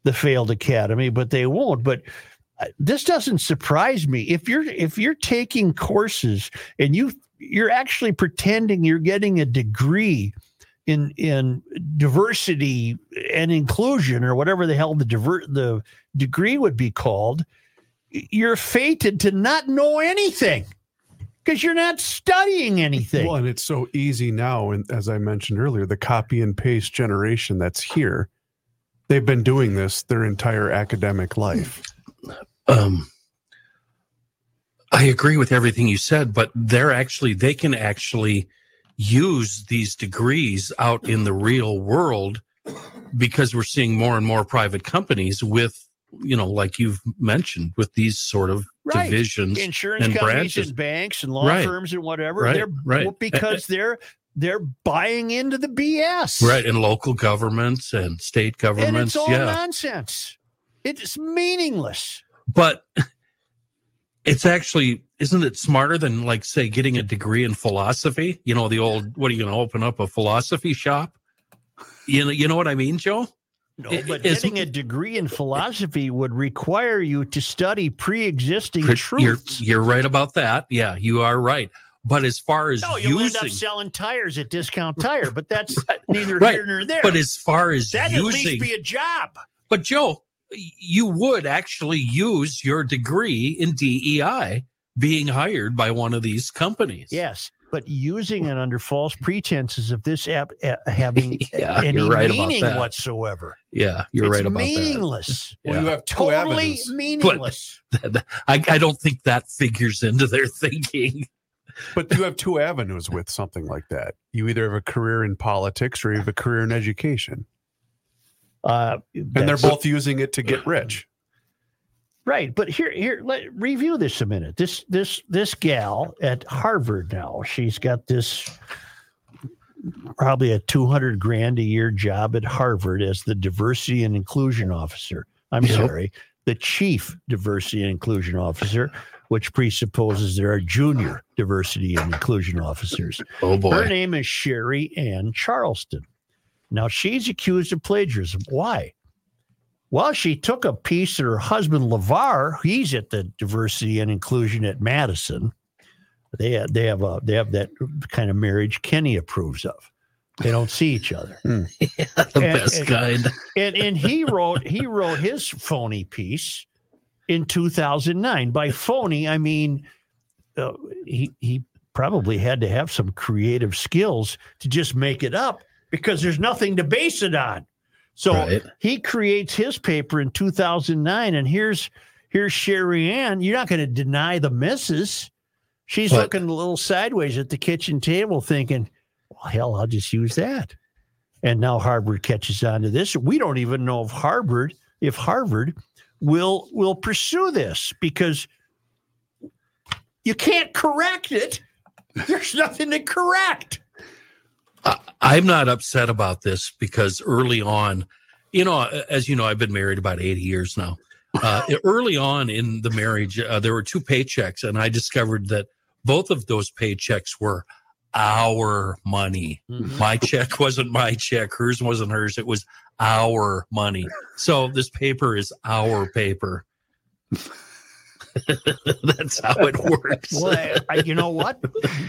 the failed academy, but they won't. But Uh, this doesn't surprise me. If you're if you're taking courses and you you're actually pretending you're getting a degree in in diversity and inclusion or whatever the hell the diver, the degree would be called, you're fated to not know anything because you're not studying anything. Well, and it's so easy now. And as I mentioned earlier, the copy and paste generation that's here, they've been doing this their entire academic life. Um I agree with everything you said, but they're actually they can actually use these degrees out in the real world because we're seeing more and more private companies with you know like you've mentioned with these sort of Right. divisions Insurance and companies branches. and banks and law Right. firms and whatever. Right, They're right. because they're they're buying into the BS. right and local governments and state And governments it's all yeah nonsense. It's meaningless. But it's actually isn't it smarter than like say getting a degree in philosophy? You know the old what are you going to open up a philosophy shop? You know you know what i mean joe? No, but it's- getting a degree in philosophy would require you to study pre-existing you're, truths. you're right about that. Yeah you are right. But as far as No, you'll end up selling tires at Discount Tire, but that's neither Right, here nor there. but as far as That'd at least be a job. but joe you would actually use your degree in dei being hired by one of these companies Yes, but using it under false pretenses of this app uh, having Yeah, any you're right about meaning that. whatsoever. yeah you're it's right about that meaningless. Well, you have two Totally avenues. meaningless. I, I don't think that figures into their thinking. But you have two avenues with something like that. You either have a career in politics or you have a career in education. Uh, And they're both using it to get rich. right. But here, here, let review this a minute. This, this, this gal at Harvard now. She's got this probably a two hundred grand a year job at Harvard as the diversity and inclusion officer. I'm Yep. sorry, the chief diversity and inclusion officer, which presupposes there are junior diversity and inclusion officers. Oh boy. Her name is Sherri Ann Charleston. Now she's accused of plagiarism. Why? Well, she took a piece that her husband LaVar, he's at the diversity and inclusion at Madison. They have, they have a they have that kind of marriage Kenny approves of. They don't see each other. the and- best and- kind. And and he wrote he wrote his phony piece in 2009. By phony, I mean uh, he he probably had to have some creative skills to just make it up because there's nothing to base it on. So Right. he creates his paper in 2009, and here's here's Sherri Ann. You're not going to deny the misses. She's But- looking a little sideways at the kitchen table, thinking, "Well, hell, I'll just use that." And now Harvard catches on to this. We don't even know if Harvard, if Harvard will will pursue this because you can't correct it. There's nothing to correct. I'm not upset about this because early on, you know, as you know, I've been married about 80 years now. Uh, early on in the marriage, uh, there were two paychecks, and I discovered that both of those paychecks were our money. My check wasn't my check, hers wasn't hers. It was our money. So this paper is our paper. That's how it works. Well, I, you know what?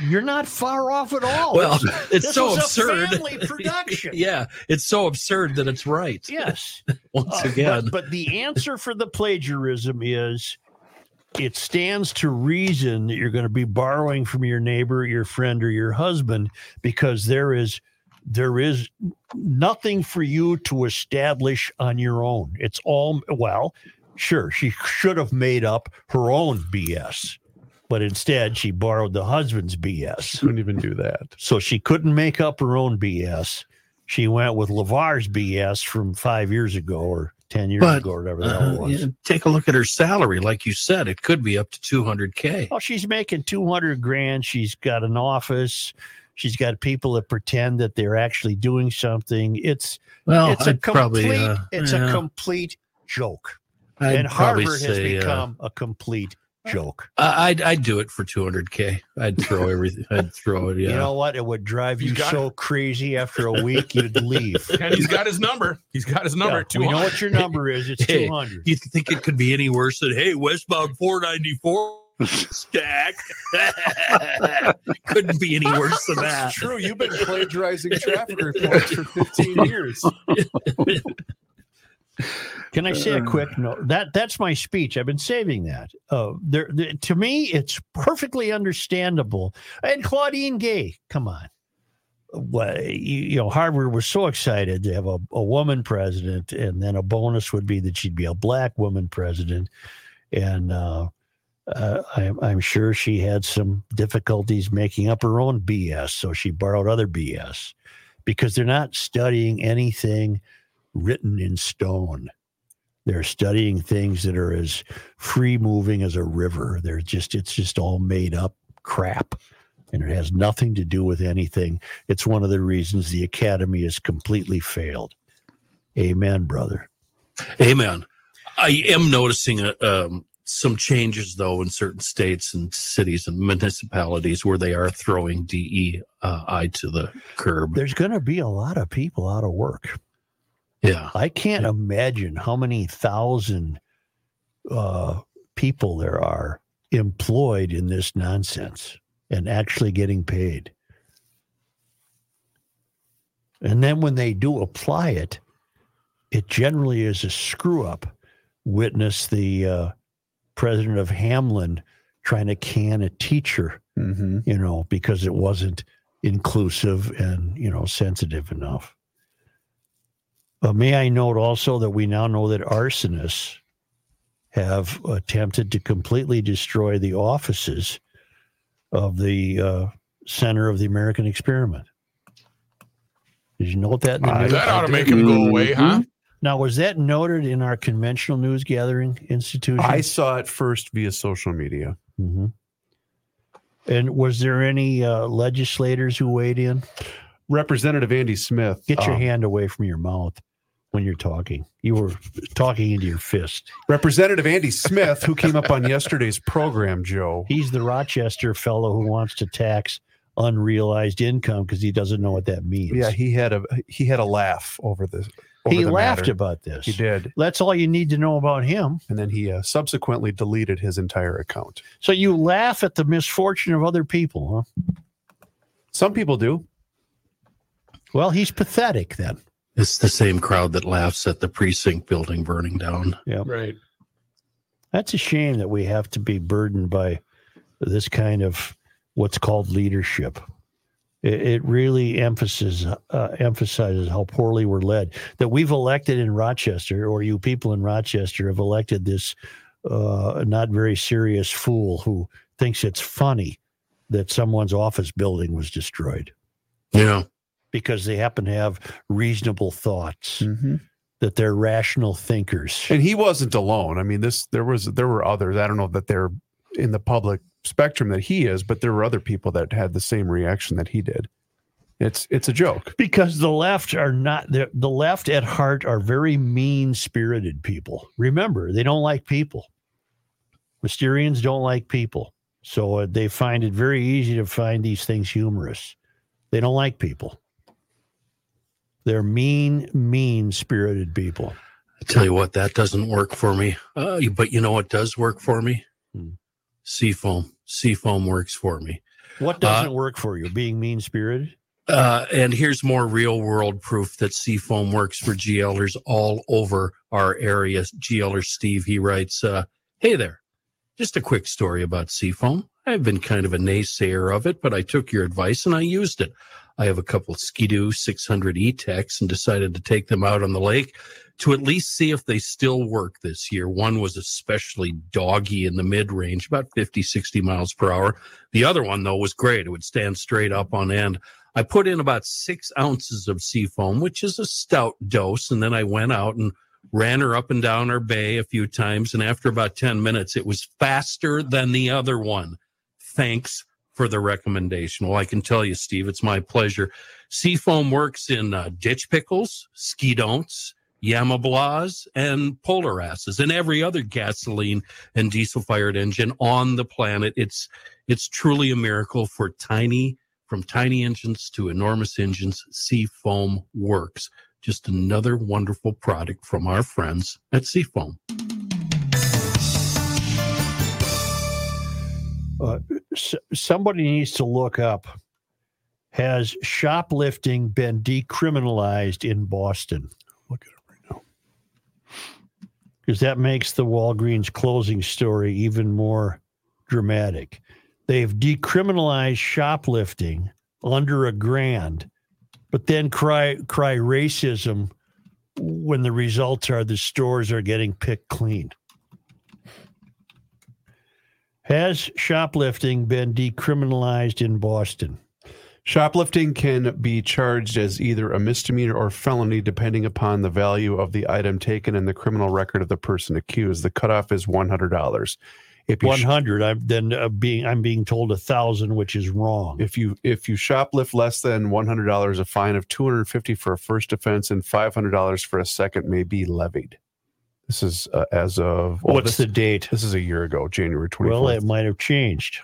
You're not far off at all. Well, it's this so absurd. family production. yeah, it's so absurd that it's right. Yes. Once Uh, again, But, but the answer for the plagiarism is it stands to reason that you're going to be borrowing from your neighbor, your friend, or your husband because there is there is nothing for you to establish on your own. It's all well, sure, she should have made up her own BS, but instead she borrowed the husband's BS. Couldn't even do that. So she couldn't make up her own BS. She went with LaVar's BS from five years ago or 10 years But, ago or whatever that uh, was. yeah, take a look at her salary. Like you said, it could be up to 200K. Well, she's making 200 grand. She's got an office. She's got people that pretend that they're actually doing something. It's Well, it's a I'd complete probably, uh, it's yeah, a complete joke. I'd and probably Harvard has say, uh, become a complete joke. I- I'd I'd do it for 200k. I'd throw everything. I'd throw it. Yeah. You know what? It would drive He's you got so crazy after a week you'd leave. And he's got his number. He's got his number. Yeah, we know what your number is. It's Hey. 200. you think it could be any worse than hey westbound 494 stack? Couldn't be any worse than that. True, you've been plagiarizing traffic reports for 15 years. Can I say a quick note? That that's my speech. I've been saving that. Uh, there, there- to me, it's perfectly understandable. And Claudine Gay, come on. What, you, you know, Harvard was so excited to have a, a woman president, and then a bonus would be that she'd be a black woman president. And uh, uh, I'm, I'm sure she had some difficulties making up her own BS, so she borrowed other BS because they're not studying anything written in stone. They're studying things that are as free moving as a river. They're just, it's just all made up crap. And it has nothing to do with anything. It's one of the reasons the academy has completely failed. Amen, brother. Amen. I am noticing uh um, some changes though in certain states and cities and municipalities where they are throwing DEI to the curb. There's going to be a lot of people out of work. Yeah. I can't imagine how many thousand uh, people there are employed in this nonsense and actually getting paid. And then when they do apply it, it generally is a screw up. Witness the uh, president of Hamline trying to can a teacher, Mm-hmm. you know, because it wasn't inclusive and, you know, sensitive enough. But may I note also that we now know that arsonists have attempted to completely destroy the offices of the uh, center of the American experiment. Did you note that? In the I- news? That ought to make him go away, huh? Now, was that noted in our conventional news gathering institution? I saw it first via social media. hmm And was there any uh, legislators who weighed in? Representative Andy Smith. Get your um, hand away from your mouth when you're talking. You were talking into your fist. Representative Andy Smith, who came up on yesterday's program, Joe. He's the Rochester fellow who wants to tax unrealized income because he doesn't know what that means. Yeah, he had a he had a laugh over this. Over he laughed matter. about this. He did, That's all you need to know about him. and then he uh, subsequently deleted his entire account. So you laugh at the misfortune of other people, huh? Some people do. Well, he's pathetic then. It's the same crowd that laughs at the precinct building burning down. Yeah. Right. That's a shame that we have to be burdened by this kind of what's called leadership. It, it really emphasizes uh, emphasizes how poorly we're led. That we've elected in Rochester, or you people in Rochester have elected this uh, not very serious fool who thinks it's funny that someone's office building was destroyed Yeah. Because they happen to have reasonable thoughts, Mm-hmm. that they're rational thinkers. And he wasn't alone. I mean, this there was there were others. I don't know that they're in the public spectrum that he is, but there were other people that had the same reaction that he did. It's it's a joke. because the left are not the, the left at heart are very mean spirited people remember they don't like people mysterians don't like people so uh, they find it very easy to find these things humorous they don't like people they're mean mean spirited people I tell you what, that doesn't work for me. Uh, but you know what does work for me? Hmm. Seafoam. Seafoam works for me. what doesn't work for you being mean spirited Uh, and here's more real world proof that Seafoam works for GLers all over our area. GLer Steve, he writes, uh, Hey there. Just a quick story about Seafoam. I've been kind of a naysayer of it, but I took your advice and I used it. I have a couple Ski-Doo 600 E-TECs and decided to take them out on the lake to at least see if they still work this year. One was especially doggy in the mid range, about 50, 60 miles per hour. The other one, though, was great. It would stand straight up on end. I put in about six ounces of seafoam, which is a stout dose. And then I went out and ran her up and down our bay a few times. And after about 10 minutes, it was faster than the other one. Thanks for the recommendation. Well, I can tell you, Steve, it's my pleasure. Seafoam works in uh, ditch pickles, ski don'ts, Yamablas, and Polarasses, and every other gasoline and diesel fired engine on the planet. It's it's truly a miracle for tiny from tiny engines to enormous engines. Seafoam works. Just another wonderful product from our friends at Seafoam. Uh, somebody needs to look up has shoplifting been decriminalized in Boston? Look at it right now. Because that makes the Walgreens closing story even more dramatic. They've decriminalized shoplifting under a grand, but then cry cry racism when the results are the stores are getting picked clean. Has shoplifting been decriminalized in Boston? Shoplifting can be charged as either a misdemeanor or felony, depending upon the value of the item taken and the criminal record of the person accused. The cutoff is one hundred dollars. If you One sh- hundred. I'm then uh, being I'm being told a thousand, which is wrong. if you if you shoplift less than one hundred dollars, a fine of two hundred fifty for a first offense and five hundred dollars for a second may be levied. This is uh, as of well, What's this, the date? this is a year ago, January twenty Well, it might have changed.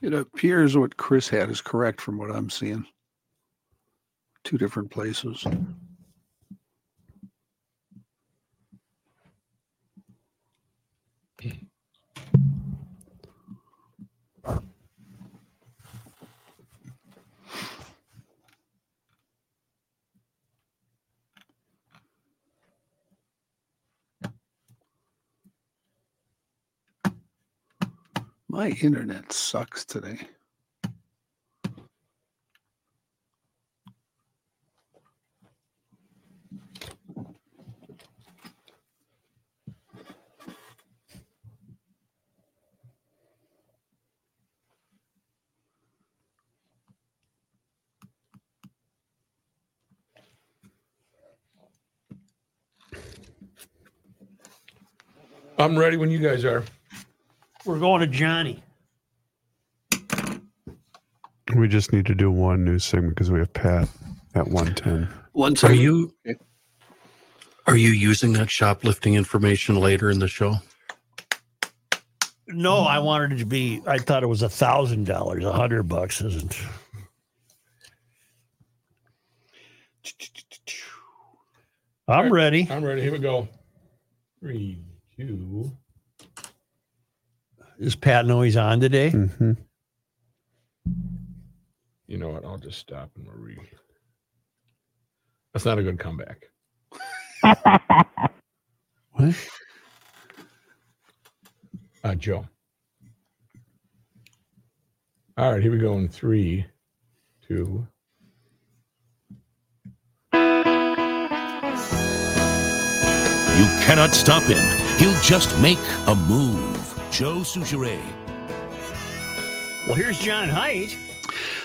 It appears what Chris had is correct from what I'm seeing. Two different places. My internet sucks today. I'm ready when you guys are. We're going to Johnny. We just need to do one news segment because we have Pat at one ten. One Are you are you using that shoplifting information later in the show? No, I wanted it to be. I thought it was a thousand dollars. A hundred bucks isn't. I'm ready. I'm ready. Here we go. Three, two. Does Pat know he's on today? Mm-hmm. You know what? I'll just stop and we'll re. That's not a good comeback. What? Uh, Joe. All right, here we go in three, two. You cannot stop him. He'll just make a move. Joe Soucheray. Well, here's John Heidt.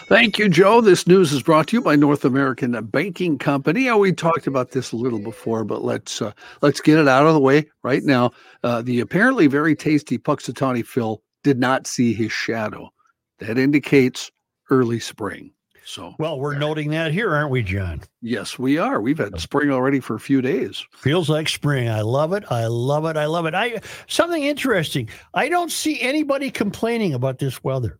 Thank you, Joe. This news is brought to you by North American Banking Company. Yeah, we talked about this a little before, but let's uh, let's get it out of the way right now. Uh, the apparently very tasty Punxsutawney Phil did not see his shadow. That indicates early spring. So, Well, we're noting that here, aren't we, John? yes, we are. We've had spring already for a few days. Feels like spring. I love it. I love it. I love it. I something interesting. I don't see anybody complaining about this weather.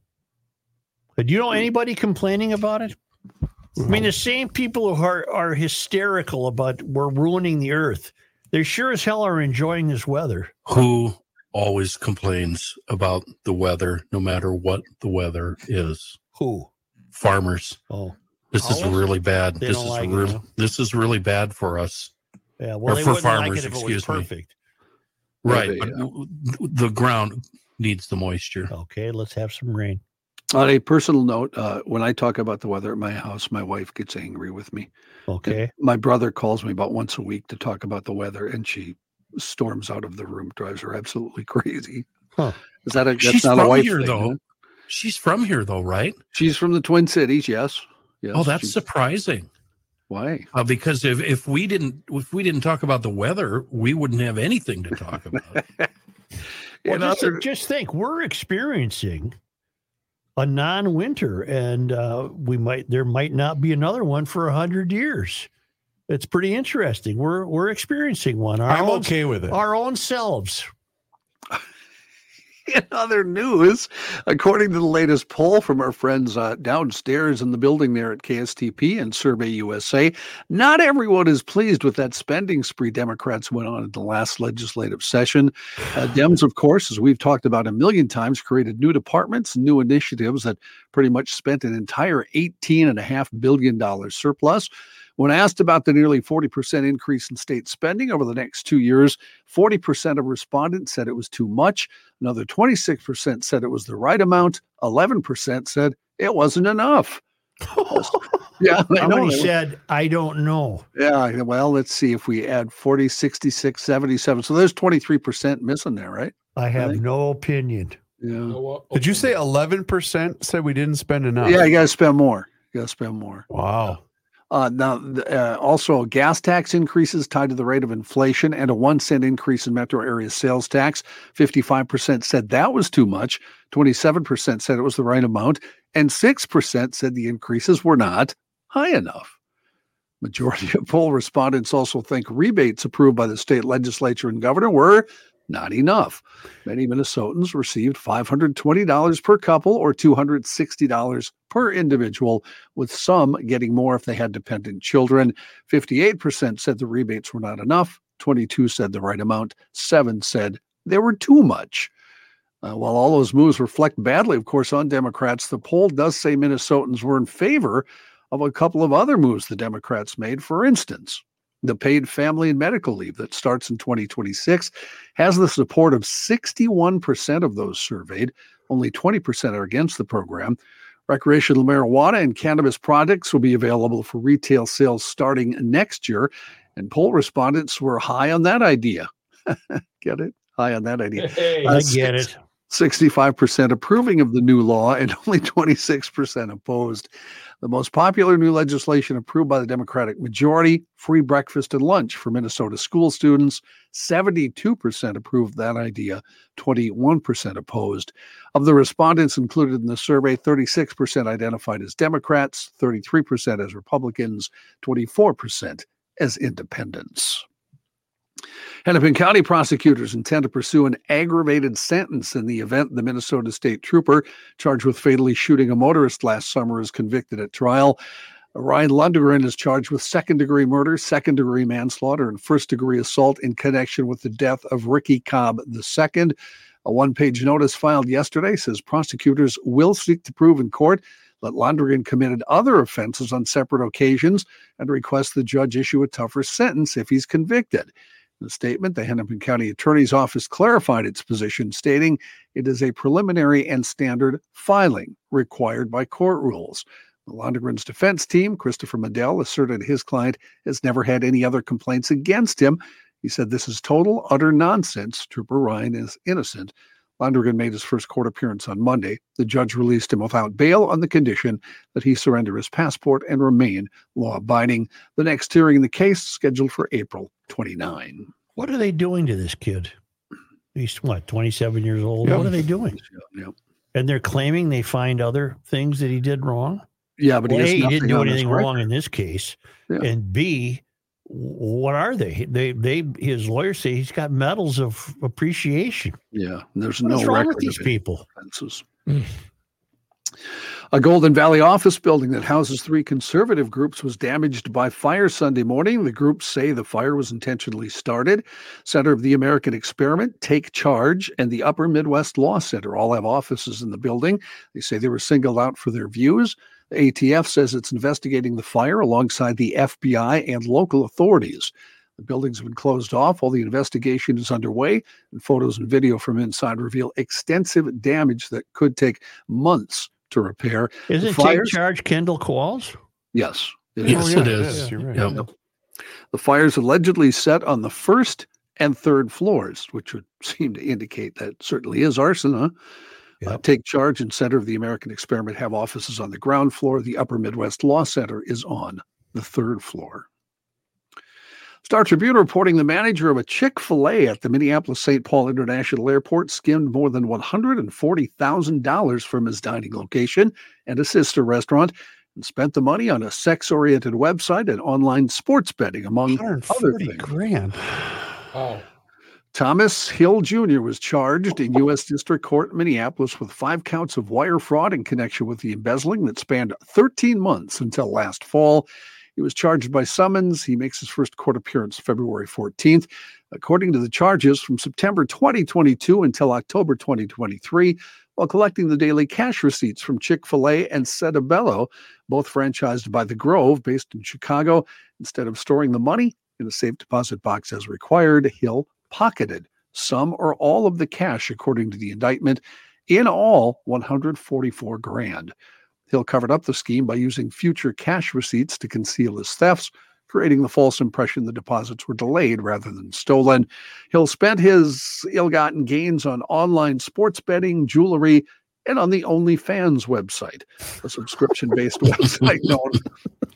Do you know anybody complaining about it? I mean, the same people who are, are hysterical about we're ruining the earth. They sure as hell are enjoying this weather. Who always complains about the weather, no matter what the weather is? Who? Farmers. Oh, This is really bad. They This is like it, really huh? this is really bad for us. yeah. Well, Or they for wouldn't like farmers, it if it was excuse me. perfect. Right. they, but the ground needs the moisture. Okay, let's have some rain. On a personal note, uh, when I talk about the weather at my house, my wife gets angry with me. Okay. My brother calls me about once a week to talk about the weather, and she storms out of the room, drives her absolutely crazy. Huh. Is that a that's She's not a from wife here thing, though. huh? She's from here though, right? She's from the Twin Cities. Yes. Yes. oh, that's she's- surprising. why. Uh, because if, if we didn't if we didn't talk about the weather, we wouldn't have anything to talk about. Well, In just, other- just think, we're experiencing a non-winter, and uh, we might there might not be another one for a hundred years. It's pretty interesting. We're we're experiencing one. Our I'm own, okay with it. Our own selves. In other news, according to the latest poll from our friends uh, downstairs in the building there at KSTP and Survey USA, not everyone is pleased with that spending spree Democrats went on in the last legislative session. Uh, Dems, of course, as we've talked about a million times, created new departments new initiatives that pretty much spent an entire $18.5 billion surplus. When asked about the nearly 40% increase in state spending over the next two years, 40% of respondents said it was too much. Another 26% said it was the right amount. 11% said it wasn't enough. yeah, I How know. many said I don't know? Yeah, well, let's see if we add 40, 66, 77. So there's 23% missing there, right? I have think- no opinion. Yeah. Did you say 11% said we didn't spend enough? Yeah, you got to spend more. You got to spend more. Wow. Uh, now, uh, also gas tax increases tied to the rate of inflation and a one cent increase in metro area sales tax. 55% said that was too much. 27% said it was the right amount. And 6% said the increases were not high enough. Majority of poll respondents also think rebates approved by the state legislature and governor were not enough. Many Minnesotans received $520 per couple or $260 per individual, with some getting more if they had dependent children. 58% said the rebates were not enough. 22 said the right amount. 7 said they were too much. Uh, while all those moves reflect badly, of course, on Democrats, the poll does say Minnesotans were in favor of a couple of other moves the Democrats made. For instance, the paid family and medical leave that starts in 2026 has the support of 61% of those surveyed. Only 20% are against the program. Recreational marijuana and cannabis products will be available for retail sales starting next year. And poll respondents were high on that idea. Get it? High on that idea. Uh, I get six- it. 65% approving of the new law and only 26% opposed. The most popular new legislation approved by the Democratic majority free breakfast and lunch for Minnesota school students. 72% approved that idea, 21% opposed. Of the respondents included in the survey, 36% identified as Democrats, 33% as Republicans, 24% as independents. Hennepin County prosecutors intend to pursue an aggravated sentence in the event the Minnesota State Trooper charged with fatally shooting a motorist last summer is convicted at trial. Ryan Londregan is charged with second degree murder, second degree manslaughter, and first degree assault in connection with the death of Ricky Cobb II. A one page notice filed yesterday says prosecutors will seek to prove in court that Londregan committed other offenses on separate occasions and request the judge issue a tougher sentence if he's convicted. In the statement, the Hennepin County Attorney's Office clarified its position, stating it is a preliminary and standard filing required by court rules. The Londregan's defense team, Christopher Madel, asserted his client has never had any other complaints against him. He said this is total, utter nonsense. Trooper Ryan is innocent. Londregan made his first court appearance on Monday. The judge released him without bail on the condition that he surrender his passport and remain law abiding. The next hearing in the case scheduled for April 29. What are they doing to this kid? He's what, 27 years old? What are they doing? And they're claiming they find other things that he did wrong. yeah but Well, he, has A, he didn't do anything wrong in this case. Yeah. And B, what are they? They they his lawyers say he's got medals of appreciation. Yeah, there's What's no wrong record with these people? offenses. Hmm. A Golden Valley office building that houses three conservative groups was damaged by fire Sunday morning. The groups say the fire was intentionally started. Center of the American Experiment, Take Charge, and the Upper Midwest Law Center all have offices in the building. They say they were singled out for their views. The ATF says it's investigating the fire alongside the FBI and local authorities. The buildings have been closed off while the investigation is underway, and photos and video from inside reveal extensive damage that could take months to repair. Is it The take fires- charge Kendall Qualls? Yes. it Yes, is. it oh, yeah, is. You're right. Yep. The fires allegedly set on the first and third floors, which would seem to indicate that certainly is arson. Huh? Uh, Take Charge and Center of the American Experiment have offices on the ground floor. The Upper Midwest Law Center is on the third floor. Star Tribune reporting the manager of a Chick fil A at the Minneapolis St. Paul International Airport skimmed more than $140,000 from his dining location and a sister restaurant and spent the money on a sex oriented website and online sports betting, among other 140 things. grand. Oh, Thomas Hill Jr. was charged in U.S. District Court in Minneapolis with five counts of wire fraud in connection with the embezzling that spanned 13 months until last fall. He was charged by summons. He makes his first court appearance February 14th. According to the charges, from September 2022 until October 2023, while collecting the daily cash receipts from Chick fil A and Sedabello, both franchised by The Grove, based in Chicago, instead of storing the money in a safe deposit box as required, Hill pocketed some or all of the cash, according to the indictment. In all, 144 grand. Hill covered up the scheme by using future cash receipts to conceal his thefts, creating the false impression the deposits were delayed rather than stolen. Hill spent his ill gotten gains on online sports betting, jewelry, and on the OnlyFans website, a subscription based website known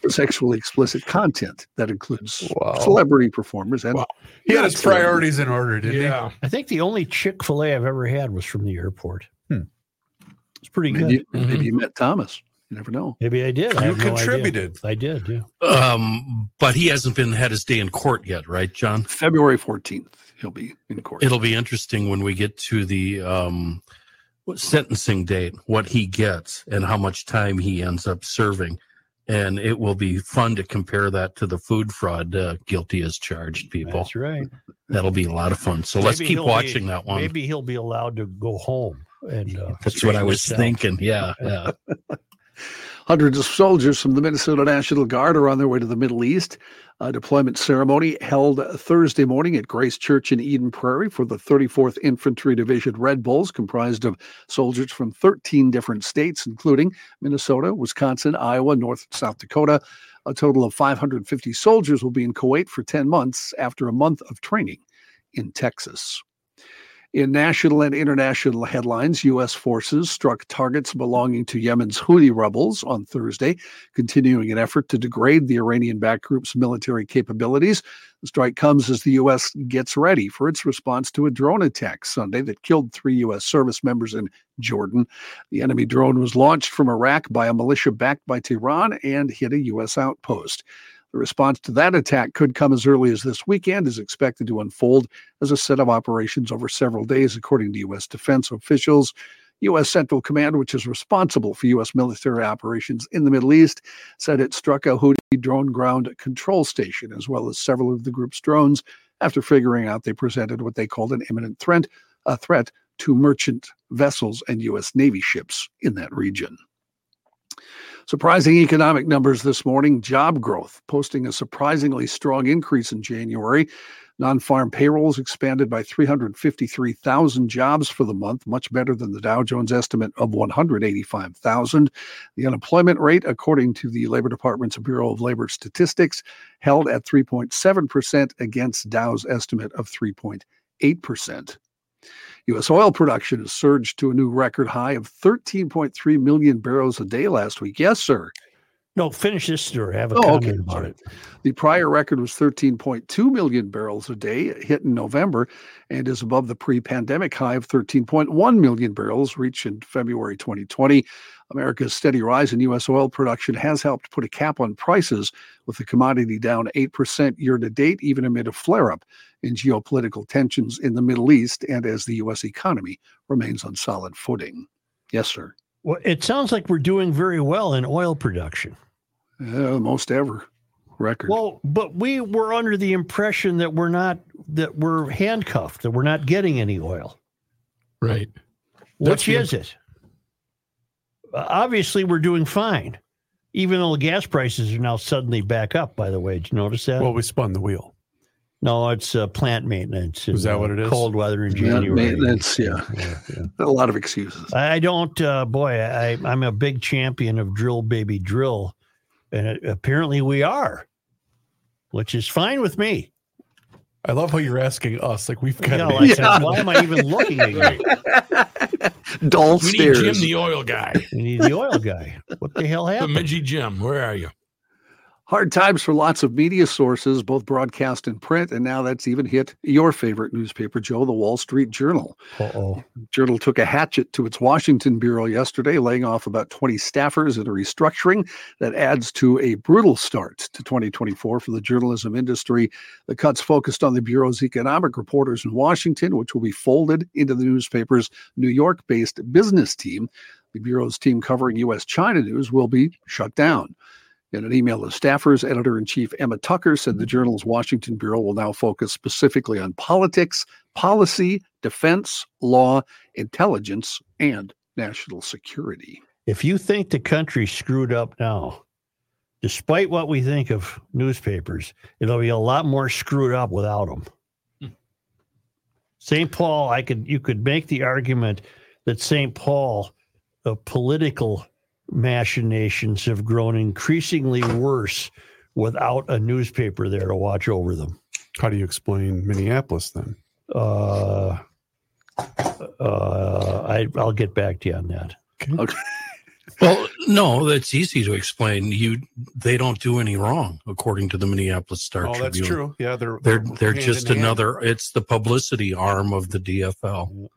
for sexually explicit content that includes Wow. celebrity performers and Wow. He had not his priorities in order, didn't yeah. I think the only Chick fil A I've ever had was from the airport. Hmm. It's pretty good. Maybe, Mhm. you met Thomas. You never know. Maybe I did. I You have no contributed. I did, yeah. Um, but he hasn't been had his day in court yet, right, John? February 14th, he'll be in court. It'll be interesting when we get to the um, what- sentencing date, what he gets and how much time he ends up serving. And it will be fun to compare that to the food fraud uh, guilty as charged people. That's right. That'll be a lot of fun. So let's keep he'll be- watching that one. Maybe he'll be allowed to go home. And uh, That's what I was thinking. Yeah, yeah. Hundreds of soldiers from the Minnesota National Guard are on their way to the Middle East. A deployment ceremony held Thursday morning at Grace Church in Eden Prairie for the 34th Infantry Division Red Bulls, comprised of soldiers from 13 different states, including Minnesota, Wisconsin, Iowa, North South Dakota. A total of 550 soldiers will be in Kuwait for 10 months after a month of training in Texas. In national and international headlines, U.S. forces struck targets belonging to Yemen's Houthi rebels on Thursday, continuing an effort to degrade the Iranian backed group's military capabilities. The strike comes as the U.S. gets ready for its response to a drone attack Sunday that killed three U.S. service members in Jordan. The enemy drone was launched from Iraq by a militia backed by Tehran and hit a U.S. outpost. The response to that attack could come as early as this weekend, is expected to unfold as a set of operations over several days, according to U.S. defense officials. U.S. Central Command, which is responsible for U.S. military operations in the Middle East, said it struck a Houthi drone ground control station, as well as several of the group's drones, after figuring out they presented what they called an imminent threat, a threat to merchant vessels and U.S. Navy ships in that region. Surprising economic numbers this morning job growth posting a surprisingly strong increase in January. Non farm payrolls expanded by 353,000 jobs for the month, much better than the Dow Jones estimate of 185,000. The unemployment rate, according to the Labor Department's Bureau of Labor Statistics, held at 3.7% against Dow's estimate of 3.8%. U.S. oil production has surged to a new record high of 13.3 million barrels a day last week. Yes, sir. No, finish this story. I have a Oh, comment okay. about Sorry. it. The prior record was 13.2 million barrels a day, hit in November, and is above the pre pandemic high of 13.1 million barrels reached in February 2020. America's steady rise in U.S. oil production has helped put a cap on prices, with the commodity down 8% year to date, even amid a flare up in geopolitical tensions in the Middle East and as the U.S. economy remains on solid footing. Yes, sir. Well, it sounds like we're doing very well in oil production. Uh, most ever record. Well, but we were under the impression that we're not that we're handcuffed, that we're not getting any oil. Right. Which the- is it? Uh, Obviously, we're doing fine, even though the gas prices are now suddenly back up. By the way, did you notice that? Well, we spun the wheel. No, it's uh, plant maintenance. Is that what it is? Cold weather in Plant January. maintenance, yeah. yeah, yeah. a lot of excuses. I don't, uh, boy, I, I'm a big champion of drill, baby, drill. And it, apparently we are, which is fine with me. I love how you're asking us. Like we've got You know, to I be- why am I even looking at you? Dull We need. Jim, the oil guy. We need the oil guy. What the hell The happened? Midgy Jim. Where are you? Hard times for lots of media sources, both broadcast and print, and now that's even hit your favorite newspaper, Joe, the Wall Street Journal. Uh-oh. Journal took a hatchet to its Washington bureau yesterday, laying off about 20 staffers in a restructuring that adds to a brutal start to 2024 for the journalism industry. The cuts focused on the bureau's economic reporters in Washington, which will be folded into the newspaper's New York-based business team. The bureau's team covering U.S. China news will be shut down. In an email to staffers, editor in chief Emma Tucker said the mm-hmm. journal's Washington Bureau will now focus specifically on politics, policy, defense, law, intelligence, and national security. If you think the country's screwed up now, despite what we think of newspapers, it'll be a lot more screwed up without them. Hmm. St. Paul, I could you could make the argument that St. Paul, the political machinations have grown increasingly worse without a newspaper there to watch over them. How do you explain Minneapolis then? Uh, uh, I, I'll get back to you on that. Okay. Well, no, that's easy to explain. You they don't do any wrong, according to the Minneapolis Star Oh, Tribune. that's true. Yeah, they're They're they're hand just in hand. another. It's the publicity arm of the DFL.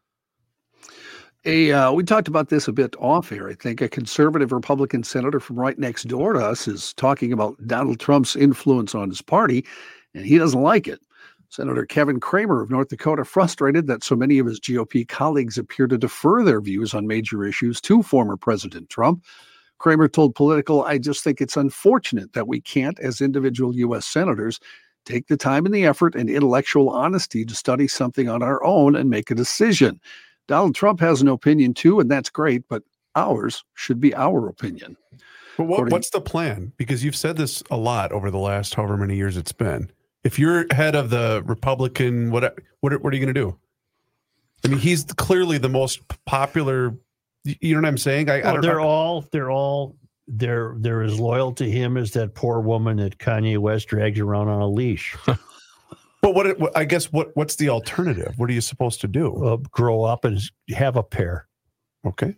A, uh, we talked about this a bit off air. I think a conservative Republican senator from right next door to us is talking about Donald Trump's influence on his party, and he doesn't like it. Senator Kevin Cramer of North Dakota frustrated that so many of his GOP colleagues appear to defer their views on major issues to former President Trump. Cramer told Politico, I just think it's unfortunate that we can't, as individual U.S. senators, take the time and the effort and intellectual honesty to study something on our own and make a decision. Donald Trump has an opinion too, and that's great, but ours should be our opinion. But what, what's the plan? Because you've said this a lot over the last however many years it's been. If you're head of the Republican, what what are- what are you going to do? I mean, he's clearly the most popular. You know what I'm saying? I, I Well, don't they're know. all they're all they're they're as loyal to him as that poor woman that Kanye West drags around on a leash. But what, what I guess what what's the alternative? What are you supposed to do? Uh, grow up and have a pair. Okay.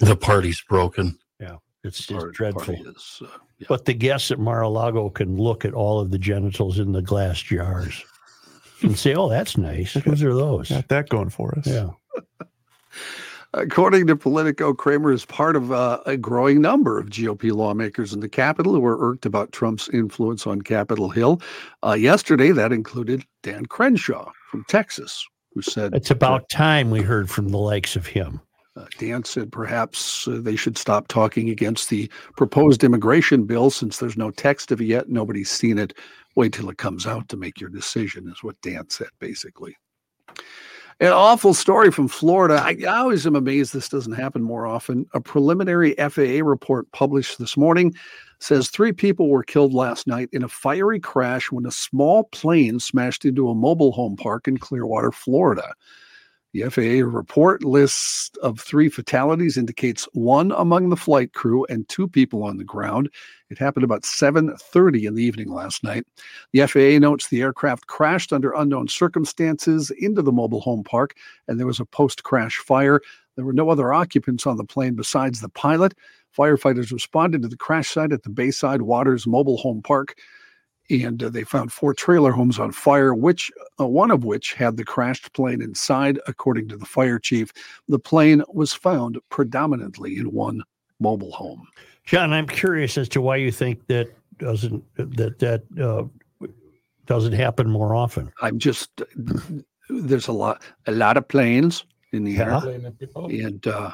The party's broken. It's, it's Part- dreadful. party is, uh, yeah. But the guests at Mar-a-Lago can look at all of the genitals in the glass jars and say, "Oh, that's nice. Whose are those?" Got that going for us. Yeah. According to Politico, Cramer is part of uh, a growing number of GOP lawmakers in the Capitol who are irked about Trump's influence on Capitol Hill. Uh, yesterday, that included Dan Crenshaw from Texas, who said It's about time we heard from the likes of him. Uh, Dan said perhaps uh, they should stop talking against the proposed immigration bill since there's no text of it yet. Nobody's seen it. Wait till it comes out to make your decision, is what Dan said, basically. An awful story from Florida. I, I always am amazed this doesn't happen more often. A preliminary FAA report published this morning says three people were killed last night in a fiery crash when a small plane smashed into a mobile home park in Clearwater, Florida. The FAA report list of three fatalities indicates one among the flight crew and two people on the ground. It happened about 7:30 in the evening last night. The FAA notes the aircraft crashed under unknown circumstances into the mobile home park and there was a post-crash fire. There were no other occupants on the plane besides the pilot. Firefighters responded to the crash site at the Bayside Waters Mobile Home Park and uh, they found four trailer homes on fire, which uh, one of which had the crashed plane inside. According to the fire chief, the plane was found predominantly in one mobile home. John, I'm curious as to why you think that doesn't that that uh, doesn't happen more often. I'm just there's a lot a lot of planes in the Yeah. air, and uh,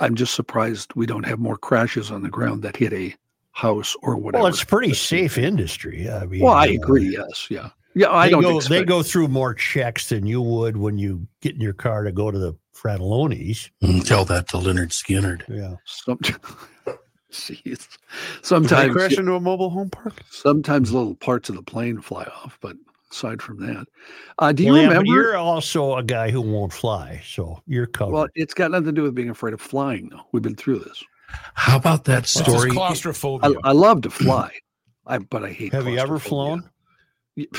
I'm just surprised we don't have more crashes on the ground that hit a house or whatever. Well, it's pretty safe industry. I mean, Well, I uh, agree. Yes, yeah, yeah. I they don't. go, expect, they go through more checks than you would when you get in your car to go to the Fratallone's. Mm, Tell that to Lynyrd Skynyrd. Yeah. Some, jeez. Sometimes, crash into a mobile home park? sometimes little parts of the plane fly off, but aside from that, uh, do you well, yeah, remember? you're also a guy who won't fly, so you're covered. well, it's got nothing to do with being afraid of flying, though. We've been through this. How about that What's his story? claustrophobia. I, I love to fly, I but I hate. Have you ever flown?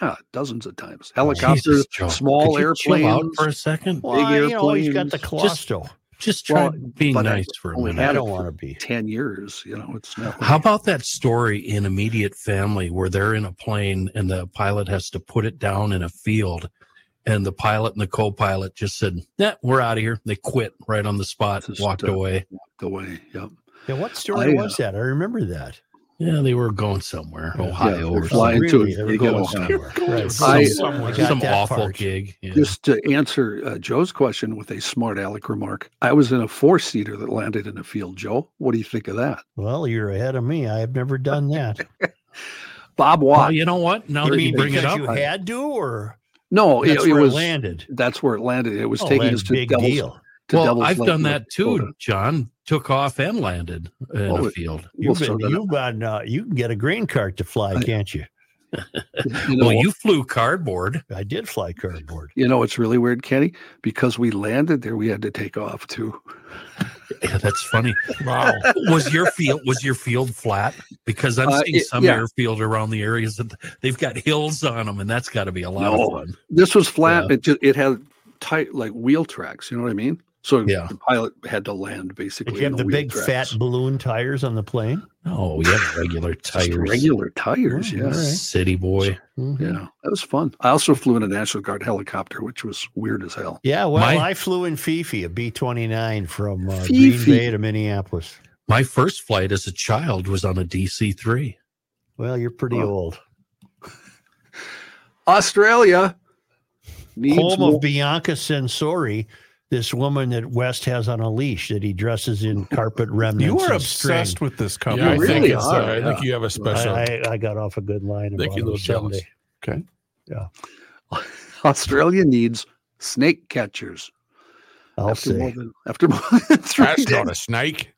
Yeah, dozens of times. Helicopters, Jesus, small Could you chill out airplanes. for a second. big Well, you know, he's got the airplanes. claustro. Just try Well, being but I nice for a minute. I don't want to be. ten years. You know, it's not. How about that story in Immediate Family where they're in a plane and the pilot has to put it down in a field and the pilot and the co-pilot just said, "Yeah, we're out of here." They quit right on the spot, Just, walked uh, away. the way? Yep. Yeah, what story I, uh, was that? I remember that. Yeah, they were going somewhere, Yeah. Ohio Yeah, or they're something. flying to Really, they were you going Ohio. somewhere. Right. I- Some- I got Some awful part. gig. Yeah. Just to answer uh, Joe's question with a smart aleck remark, I was in a four seater that landed in a field. Joe, what do you think of that? Well, you're ahead of me. I have never done that. Bob well, you know what? Now You that you bring it up, you had to, or no, it, that's it where was it landed? That's where it landed. It was Oh, taking us to big Devil's, deal. to well, Devil's I've Lake, done that too. John. Took off and landed in Oh, a it- field. Well, You've so been, you've been, uh, you can get a green card to fly, I- can't you? You know, Well, you flew cardboard. I did fly cardboard. you know, it's really weird, Kenny, because we landed there, we had to take off too. Yeah, that's funny. Wow. was your field was your field flat? Because I'm Uh, seeing it- some yeah. airfield around the areas that they've got hills on them, and that's got to be a lot No. of fun. This was flat. Yeah. It just it had tight like wheel tracks. You know what I mean? So Yeah. the pilot had to land basically. Did you have the wheel big tracks. fat balloon tires on the plane? Oh, yeah, regular tires, regular tires. Oh, Yeah, all right. city boy. Mhm. yeah, that was fun. I also flew in a National Guard helicopter, which was weird as hell. Yeah, well, My- I flew in Fifi, a B 29 from uh, Green Bay to Minneapolis. My first flight as a child was on a DC three. Well, you're pretty Oh. old. Australia needs Home more- of Bianca Censori, this woman that West has on a leash that he dresses in carpet remnants. You are and string. obsessed with this company. Yeah, I You think really are, uh, I think you have a special. I, I, I got off a good line Thank about you, it little jealous. Sunday. Okay. Australia needs snake catchers. I'll after more than after more than three That's decades, not a snake.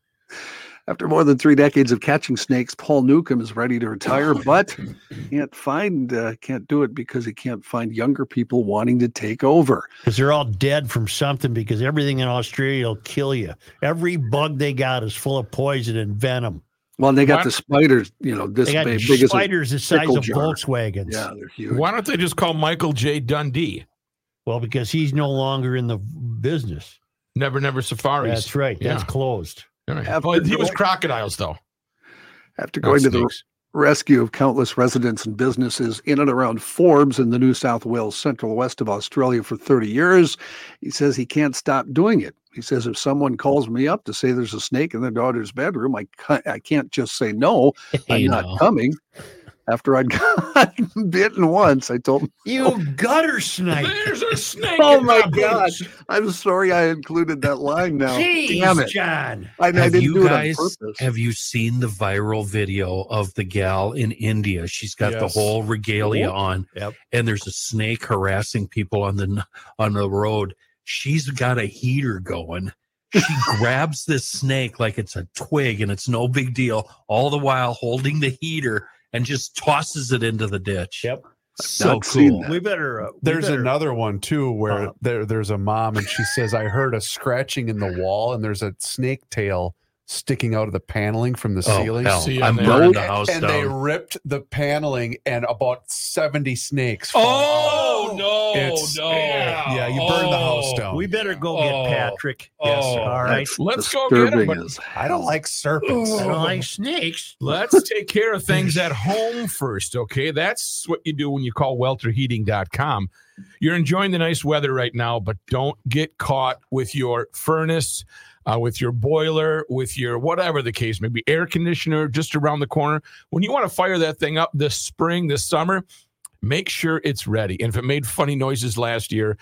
After more than three decades of catching snakes, Paul Newcomb is ready to retire, but can't find uh, can't do it because he can't find younger people wanting to take over. Because they're all dead from something because everything in Australia will kill you. Every bug they got is full of poison and venom. Well, they got What? the spiders, you know, this They got big, big as a, spiders the size pickle of jar. Volkswagens. yeah, they're huge. Why don't they just call Michael J. Dundee? Well, because he's no longer in the business. Never, never safaris. That's right. That's Yeah. closed. All right. After Well, he was crocodiles, though. After not going to the rescue of countless residents and businesses in and around Forbes in the New South Wales central west of Australia for 30 years. He says he can't stop doing it. He says if someone calls me up to say there's a snake in their daughter's bedroom, I can't, I can't just say no. I'm not coming. After I'd gotten bitten once, I told him, You gutter snake. There's a snake. "Oh my my god. I'm sorry I included that line now. Jeez, Damn it, John. I, I Have didn't you do guys it on purpose." have you seen the viral video of the gal in India? She's got the whole regalia Yep. on, Yep. and there's a snake harassing people on the on the road. She's got a heater going. She grabs this snake like it's a twig, and it's no big deal. All the while holding the heater and just tosses it into the ditch. Yep. So not cool. that. We better. Uh, we There's better- another one too where Uh, there there's a mom and she says I heard a scratching in the wall and there's a snake tail sticking out of the paneling from the Oh, ceiling. hell, See, I'm and burning they- the house and they ripped the paneling and about 70 snakes. fall Oh no, It's- no! yeah, you burned the house Oh. down. We better go Oh. get Patrick. Yes, Yes. All right. That's Let's go get 'em, disturbing but- I don't like serpents. I don't like snakes. Let's take care of things at home first, okay? That's what you do when you call welterheating.com. You're enjoying the nice weather right now, but don't get caught with your furnace, uh, with your boiler, with your whatever the case may be, air conditioner just around the corner. When you want to fire that thing up this spring, this summer, make sure it's ready. And if it made funny noises last year,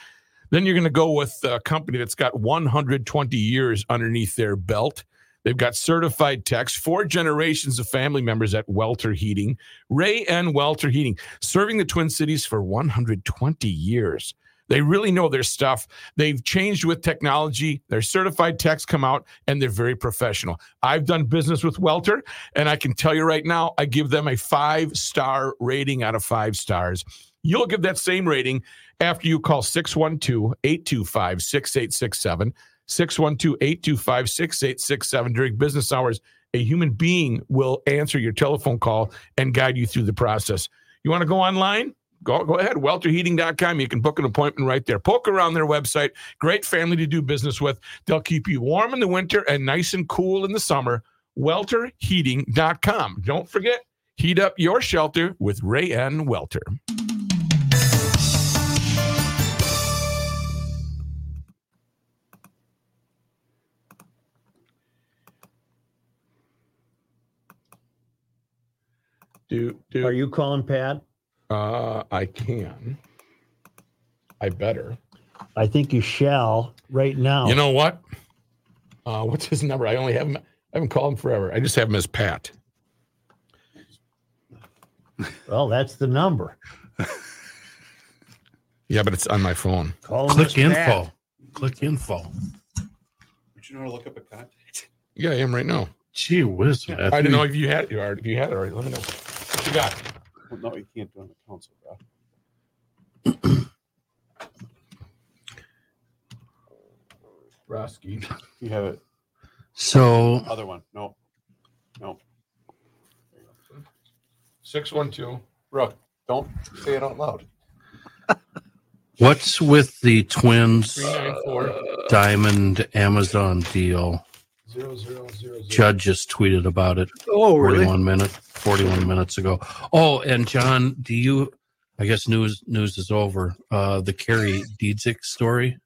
then you're going to go with a company that's got 120 years underneath their belt. They've got certified techs, four generations of family members at Welter Heating, Ray N. Welter Heating, serving the Twin Cities for 120 years. They really know their stuff. They've changed with technology. Their certified techs come out and they're very professional. I've done business with Welter, and I can tell you right now, I give them a five star rating out of five stars. You'll give that same rating after you call 612 825 6867. 612 825 6867 during business hours. A human being will answer your telephone call and guide you through the process. You want to go online? Go go ahead, welterheating.com. You can book an appointment right there. Poke around their website. Great family to do business with. They'll keep you warm in the winter and nice and cool in the summer. welterheating.com. Don't forget, heat up your shelter with Ray N. Welter. Do, do, Are you calling Pat? Uh, I can. I better. I think you shall right now. You know what? Uh, what's his number? I only have him. I haven't called him forever. I just have him as Pat. well, that's the number. Yeah, but it's on my phone. Call him Click as info. Pat. Click info. But you know how to look up a contact? Yeah, I am right now. Gee whiz, I Matthew. didn't know if you had it. If you had it already, let me know. What you got? Well, no, you can't do it on the council, bro. Roski. You have it. So Other one. No. No. Six one two. Brooke, don't say it out loud. what's with the twins Three nine four diamond Amazon deal? Zero zero zero zero. Judd just tweeted about it Oh, really? 41 minutes 41 minutes ago. Oh, and John, do you I guess news news is over. Uh the Kari Dziedzic story.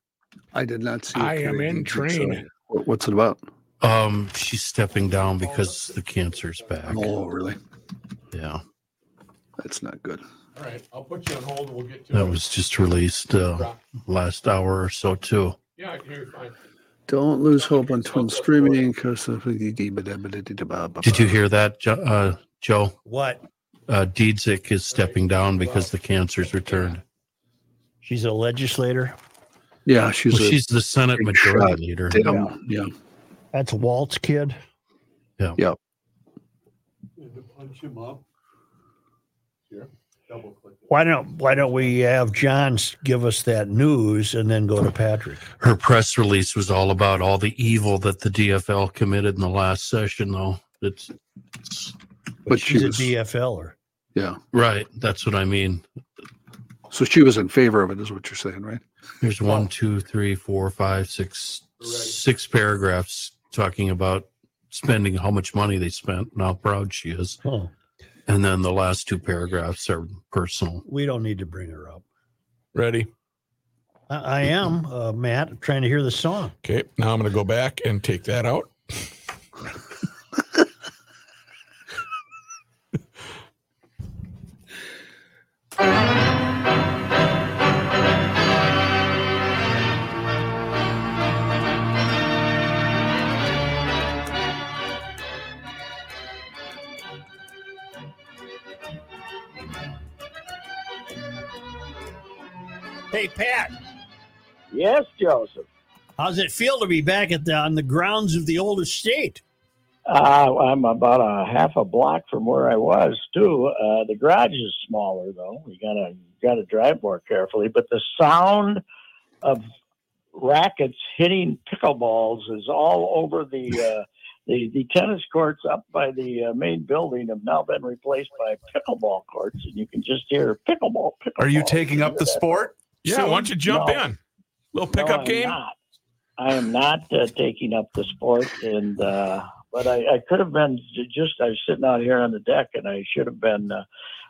I did not see. it, I am in Did you train. say- What's it about? Um she's stepping down because the cancer's back. Oh, really? Yeah. That's not good. All right, I'll put you on hold. and We'll get to That it. was just released uh last hour or so too. Yeah, I can hear you fine. Don't lose hope on twin streaming because Did you hear that, Jo- uh, Joe? What? Uh, Dziedzic is stepping down because the cancer's returned. She's a legislator. Yeah, she's Well, a she's the Senate big Majority shot. Leader. damn. Yeah. That's Walt's kid. And to punch him up. Here. Double click. it. Why don't Why don't we have John give us that news and then go to Patrick? Her press release was all about all the evil that the DFL committed in the last session, though. It's, it's But she's she a was, DFLer. yeah. right. That's what I mean. So she was in favor of it, is what you're saying, right? There's one, two, three, four, five, six, six paragraphs talking about spending how much money they spent and how proud she is. Oh, And then the last two paragraphs are personal. we don't need to bring her up. Ready? I, I am, uh, Matt, trying to hear the song. Okay. Now I'm going to go back and take that out. Hey, Pat, Yes, Joseph. how's it feel to be back at the on the grounds of the old estate? Uh, I'm about a half a block from where I was too. Uh, the garage is smaller though. You gotta gotta drive more carefully. But the sound of rackets hitting pickleballs is all over the uh, the the tennis courts up by the uh, main building have now been replaced by pickleball courts, and you can just hear pickleball. pickleball. Are you taking up the that? sport? Yeah. Why don't you jump No. in? Little pickup I'm game. Not. I am not uh, taking up the sport, and uh, but I, I could have been just. I was sitting out here on the deck, and I should have been. Uh,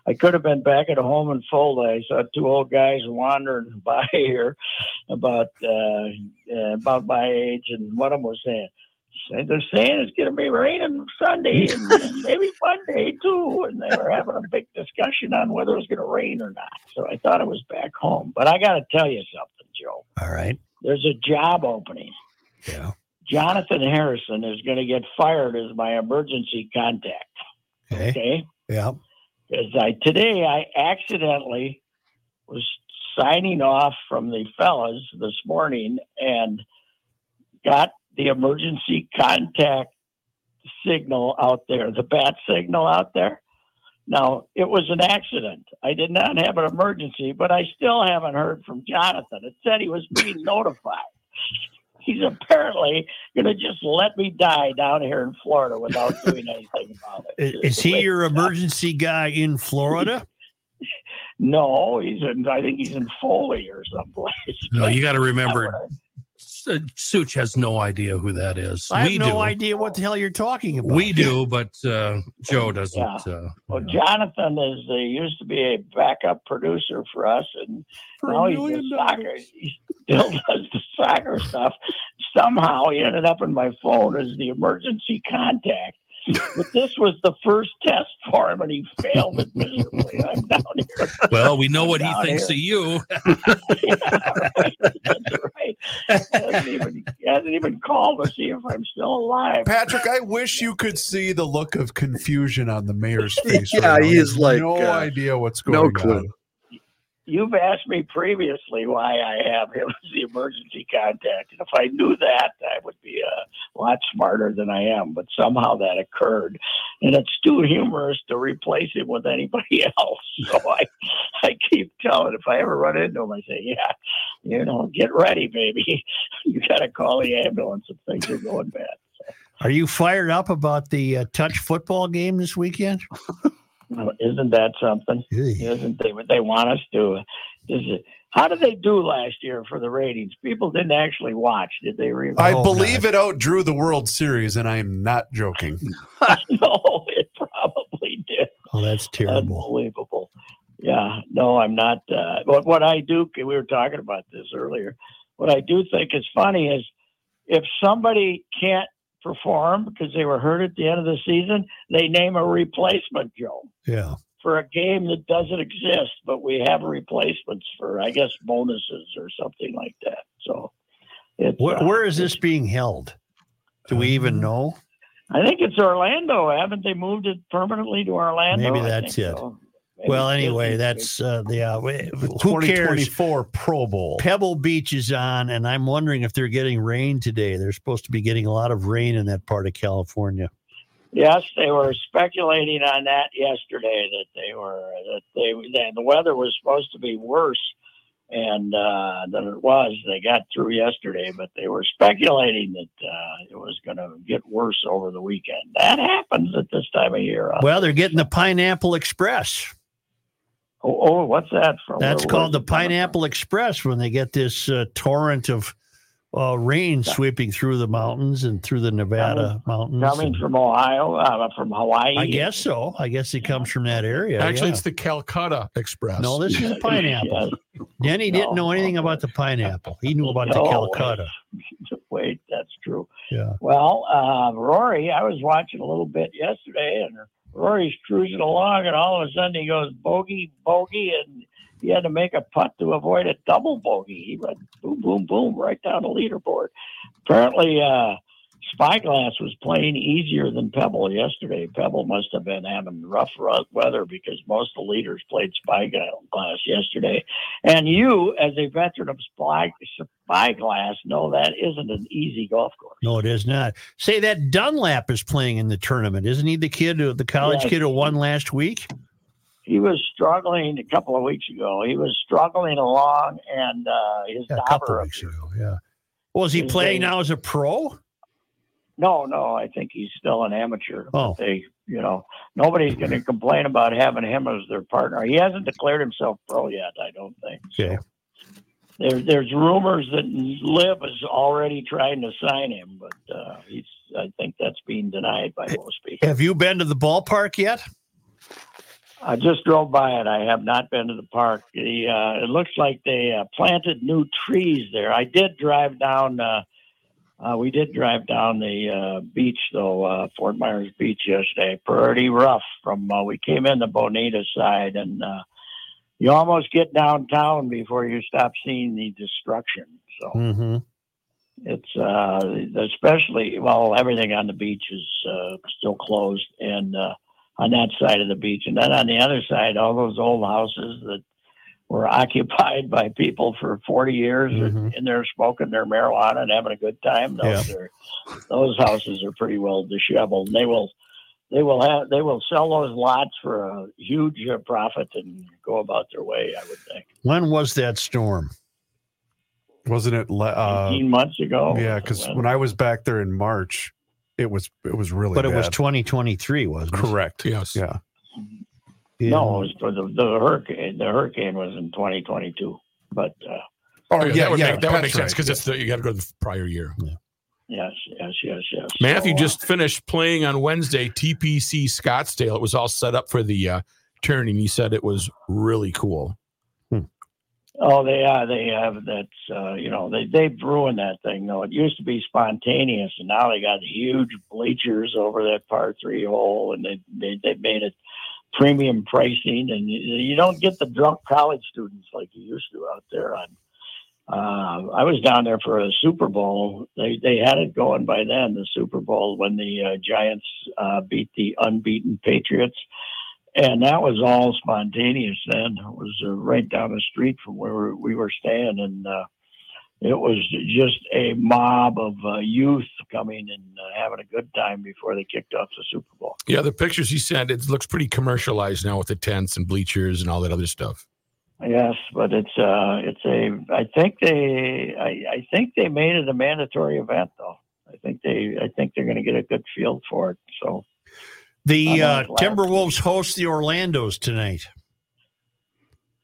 I could have been back at home in Fulda. I saw two old guys wandering by here, about uh, uh, about my age, and one of them was saying. "Say- They're saying it's going to be raining Sunday and maybe Monday too, and they were having a big discussion on whether it was going to rain or not. So I thought it was back home. But I got to tell you something, Joe All right. there's a job opening. Yeah. Jonathan Harrison is going to get fired as my emergency contact. Okay. Okay. Yeah. Because I today I accidentally was signing off from the fellas this morning and got the emergency contact signal out there, the bat signal out there. Now, it was an accident. I did not have an emergency, but I still haven't heard from Jonathan. It said he was being notified. He's apparently going to just let me die down here in Florida without doing anything about it. Is, is he your emergency guy in Florida? No, he's in. I think he's in Foley or someplace. No, you got to remember, S- Such has no idea who that is. I have we no do. idea what the hell you're talking about. We do, but uh, Joe doesn't. Yeah. Uh, Well, Jonathan is. He used to be a backup producer for us, and For now a he's million soccer. He still does the soccer stuff. Somehow he ended up in my phone as the emergency contact. But this was the first test for him, and he failed it miserably. I'm down here. well, we know what he thinks here. of you. yeah, right. That's right. He hasn't, even, he hasn't even called to see if I'm still alive. Patrick, I wish you could see the look of confusion on the mayor's face. Yeah, right now. he is like, no uh, idea what's going no on. Clue. You've asked me previously why I have him as the emergency contact, and if I knew that, I would be a lot smarter than I am. But somehow that occurred, and it's too humorous to replace him with anybody else. So I, I keep telling. If I ever run into him, I say, "Yeah, you know, get ready, baby. You got to call the ambulance if things are going bad." Are you fired up about the uh, touch football game this weekend? Well, Isn't that something? Isn't they what they want us to? Is it, how did they do last year for the ratings? People didn't actually watch, did they? Really? I Oh, believe it outdrew the World Series, and I am not joking. no, it probably did. Oh, that's terrible. Unbelievable. Yeah, no, I'm not. Uh, what what I do, we were talking about this earlier. What I do think is funny is if somebody can't perform because they were hurt at the end of the season, they name a replacement, Joe, Yeah. for a game that doesn't exist, but we have replacements for, I guess, bonuses or something like that. So, it's, Where, uh, where is this being held? Do we even know? I think it's Orlando. Haven't they moved it permanently to Orlando? Maybe that's it. so. Maybe Well, anyway, that's uh, the uh, wh- The who cares? 2024 Pro Bowl. Pebble Beach is on, and I'm wondering if they're getting rain today. They're supposed to be getting a lot of rain in that part of California. Yes, they were speculating on that yesterday that they were that they that the weather was supposed to be worse and uh, than it was. They got through yesterday, but they were speculating that uh, it was going to get worse over the weekend. That happens at this time of year. huh? Well, they're getting the Pineapple Express. Oh, oh, what's that from? That's Where- called the where's it coming Pineapple Express when they get this uh, torrent of uh, rain sweeping through the mountains and through the Nevada mountains. Coming and- from Ohio, uh, from Hawaii. I guess so. I guess it comes from that area. Actually, yeah. it's the Calcutta Express. no, this is the pineapple. Yes. Denny didn't No. know anything about the pineapple. He knew about the No. Calcutta. Wait, that's true. Yeah. Well, uh, Rory, I was watching a little bit yesterday, and Rory's cruising along, and all of a sudden he goes bogey, bogey, and he had to make a putt to avoid a double bogey. He went boom, boom, boom right down the leaderboard. Apparently, uh, Spyglass was playing easier than Pebble yesterday. Pebble must have been having rough ru- weather because most of the leaders played Spyglass yesterday. And you, as a veteran of Spy, Spyglass, know that isn't an easy golf course. No, it is not. Say that Dunlap is playing in the tournament, isn't he? The kid, the college Yes. kid who won last week. He was struggling a couple of weeks ago. He was struggling along, and uh, his Yeah, a couple daughter. weeks ago. Yeah. Was he playing now as a pro? No, no, I think he's still an amateur. Oh. They, you know, nobody's going to complain about having him as their partner. He hasn't declared himself pro yet. I don't think. Okay. There, there's rumors that Liv is already trying to sign him, but uh, he's. I think that's being denied by most people. Have you been to the ballpark yet? I just drove by it. I have not been to the park. The, uh, it looks like they uh, planted new trees there. I did drive down. Uh, uh, we did drive down the uh, beach though, uh, Fort Myers Beach yesterday. Pretty rough. From uh, we came in the Bonita side, and uh, you almost get downtown before you stop seeing the destruction. So Mm-hmm. it's uh, especially well, everything on the beach is uh, still closed, and uh, on that side of the beach, and then on the other side, all those old houses that were occupied by people for forty years, Mhm. and they're smoking their marijuana and having a good time. Those are those houses are pretty well disheveled. And they will. They will have. They will sell those lots for a huge uh, profit and go about their way. I would think. When was that storm? Wasn't it? Uh, Eighteen months ago. yeah, because when I was back there in March, it was it was really. But it was 2023, wasn't it? correct. Yes. Yeah. No, it was for the, the hurricane. The hurricane was in 2022. But uh, Oh, that yeah, would yeah. make, that would make that's sense right. because it's the you got to go to the prior year. yes, yes, yes, yes. Matthew So, uh, just finished playing on Wednesday, TPC Scottsdale. It was all set up for the uh, turning. He said it was really cool. Oh, they are. They have that's uh, you know they they've ruined that thing though. It used to be spontaneous, and now they got huge bleachers over that par three hole, and they they they made it premium pricing, and you, you don't get the drunk college students like you used to out there. On uh, I was down there for a Super Bowl. They they had it going by then. The Super Bowl when the uh, Giants uh, beat the unbeaten Patriots and that was all spontaneous then it was uh, right down the street from where we were staying and uh, it was just a mob of uh, youth coming and uh, having a good time before they kicked off the super bowl Yeah, the pictures he sent, it looks pretty commercialized now with the tents and bleachers and all that other stuff. yes but it's uh it's a i think they i, I think they made it a mandatory event though i think they i think they're going to get a good field for it so The uh. Timberwolves host the Orlando's tonight.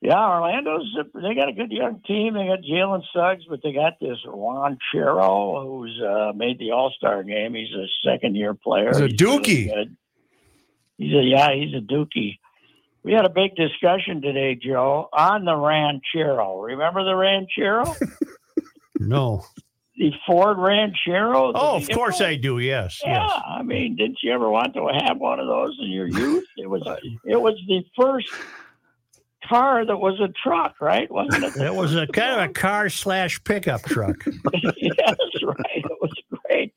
Yeah, Orlando's they got a good young team. They got Jalen Suggs, but they got this Ron Chero who's uh, made the All Star game. He's a second year player. He's a really dookie. good. He's a yeah, he's a dookie. We had a big discussion today, Joe, on the Ranchero. Remember the Ranchero? No. the Ford Ranchero? Oh, of course I do. Yes. Yeah, Yes. I mean, didn't you ever want to have one of those in your youth? It was it was the first car that was a truck, right? Wasn't it? That was a kind of a car slash pickup truck. yes, right. It was great.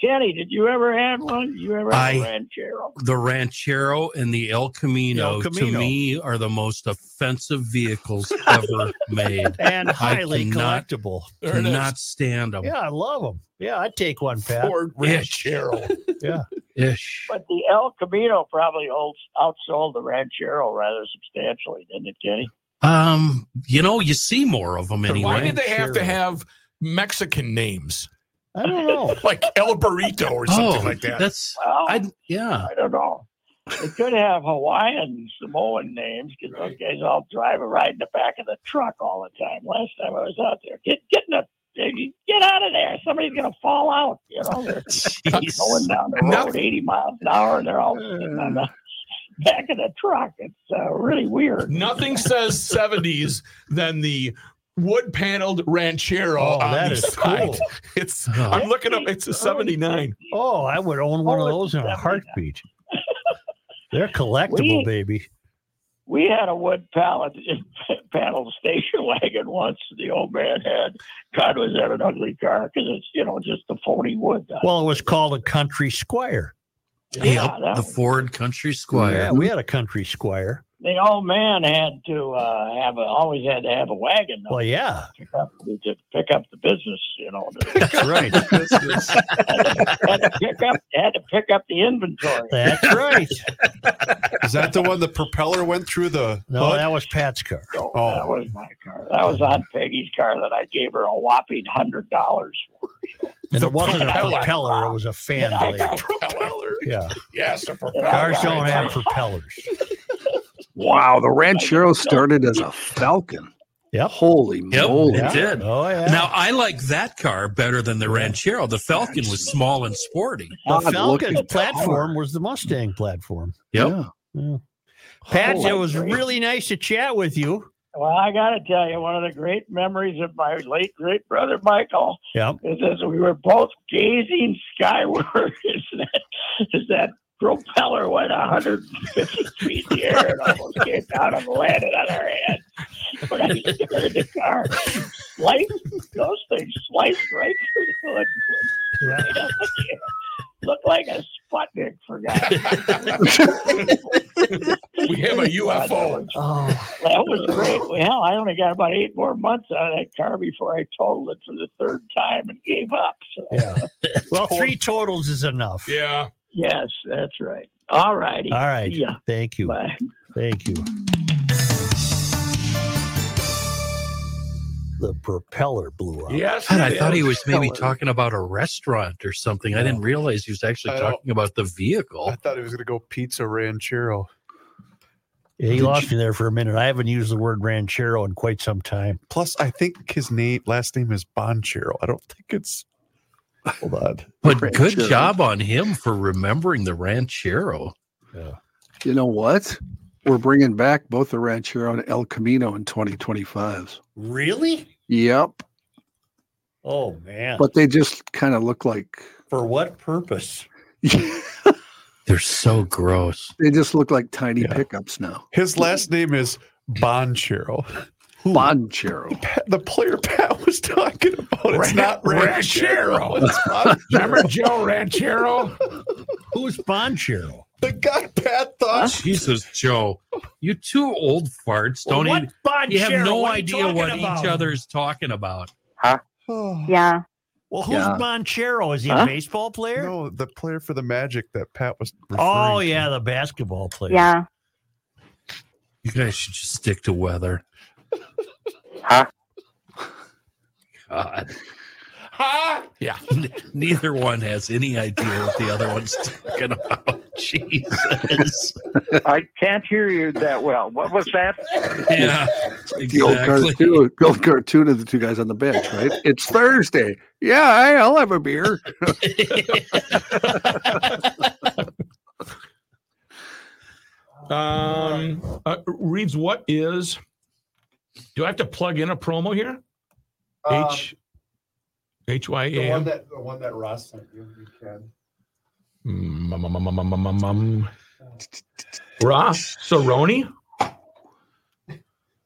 Kenny, did you ever have one? Did you ever have a I- Ranchero? The Ranchero and the El Camino, El to me are the most offensive vehicles ever made. And highly cannot- collectible. There it is. Stand them. Yeah, I love them. Yeah, I'd take one, Pat. Ford Ranchero. Yeah, ish. But the El Camino probably holds, outsold the Ranchero rather substantially, didn't it, Kenny? Um, you know, you see more of them anyway. Why did they have to have Mexican names I don't know. like El Burrito or something oh, like that? That's Well, I yeah. I don't know. They could have Hawaiian Samoan names because those guys all drive and ride in the back of the truck all the time. Last time I was out there, get get in the get out of there! Somebody's gonna fall out. You know, they're going down the road Nothing- 80 miles an hour, and they're all sitting on the back of the truck. It's uh, really weird. Nothing says 70s than the wood paneled ranchero Oh, on that the is side. cool. It's Oh. I'm looking up it's a 79. Oh, I would own one of Oh, those in a it's heartbeat. They're collectible, We- baby. We had a wood pallet panel station wagon once. The old man had. God was that an ugly car because it's you know just the phony wood. Well, it was called a country squire. Yeah, Yep, the Ford Country Squire. Yeah, we had a country squire. The old man had to uh, have a always had to have a wagon though, Well, yeah, to, pick up, to pick up the business. You know, that's right. had to pick up had to pick up the inventory. That's right. Is that the one the propeller went through the No, hood? that was Pat's car. So Oh. that was my car. That was on Peggy's car that I gave her a whopping hundred dollars for. And The it wasn't a propeller. propeller, it was a fan I blade. got Propeller. Yeah. Yes, a propeller. Cars don't have propellers. Wow, the Ranchero started as a Falcon. Yep. Holy Yep, moly! it did. Oh, yeah. Now I like that car better than the Ranchero. The Falcon was small and sporty. the God, look Falcon platform car. was the Mustang platform. Yep. Yeah. Pat, Holy it was great. really nice to chat with you. Well, I got to tell you, one of the great memories of my late great brother Michael Yep. is as we were both gazing skyward as that, as that propeller went 150 feet in the air and almost came down and landed on our head. But I started the car, sliced, those things sliced right through the hood. Yeah. Right up the air. Looked like a Sputnik for God. We have a UFO. Oh, That was great. Well, I only got about eight more months out of that car before I totaled it for the third time and gave up. So, yeah. Well, three totals is enough. Yeah. Yes, that's right. All righty. All right. See ya. Thank you. Bye. Thank you. The propeller blew up. Yes. God, I it thought he was maybe talking about a restaurant or something. I didn't realize he was actually I don't- talking about the vehicle. I thought he was going to go pizza ranchero. Yeah, he Did lost you- me there for a minute. I haven't used the word ranchero in quite some time. Plus, I think his name last name is Banchero. I don't think it's. Hold on. But Ranchero. good job on him for remembering the ranchero. Yeah. You know what? We're bringing back both the Ranchero and El Camino in 2025. Really? Yep. Oh man. But they just kind of look like for what purpose? They're so gross. they just look like tiny Yeah. pickups now. His last name is Banchero. Banchero. Pat- The player Pat was talking about. It's Ran- not Ranchero. Ranchero. It's Banchero. Remember Joe Ranchero? Who's Banchero? The guy Pat thought. Jesus, Joe, you two old farts don't what even. Banchero? You have no What idea what about? each other is talking about. Oh, Yeah. Well, who's Yeah. Banchero? Is he a baseball player? No, the player for the Magic that Pat was. referring Oh to. yeah, the basketball player. Yeah. You guys should just stick to weather. Huh? God. Ha! Yeah. Neither one has any idea what the other one's talking about. Jesus. I can't hear you that well. What was that? Yeah, The old cartoon, the old cartoon of the two guys on the bench, right? It's Thursday. Yeah, I- I'll have a beer. Um, uh, reads what is? Do I have to plug in a promo here? Uh, H H Y the one that the one that Ross sent you. You can. Mm, um, um, um, um, um, um, um. Ross Cerrone.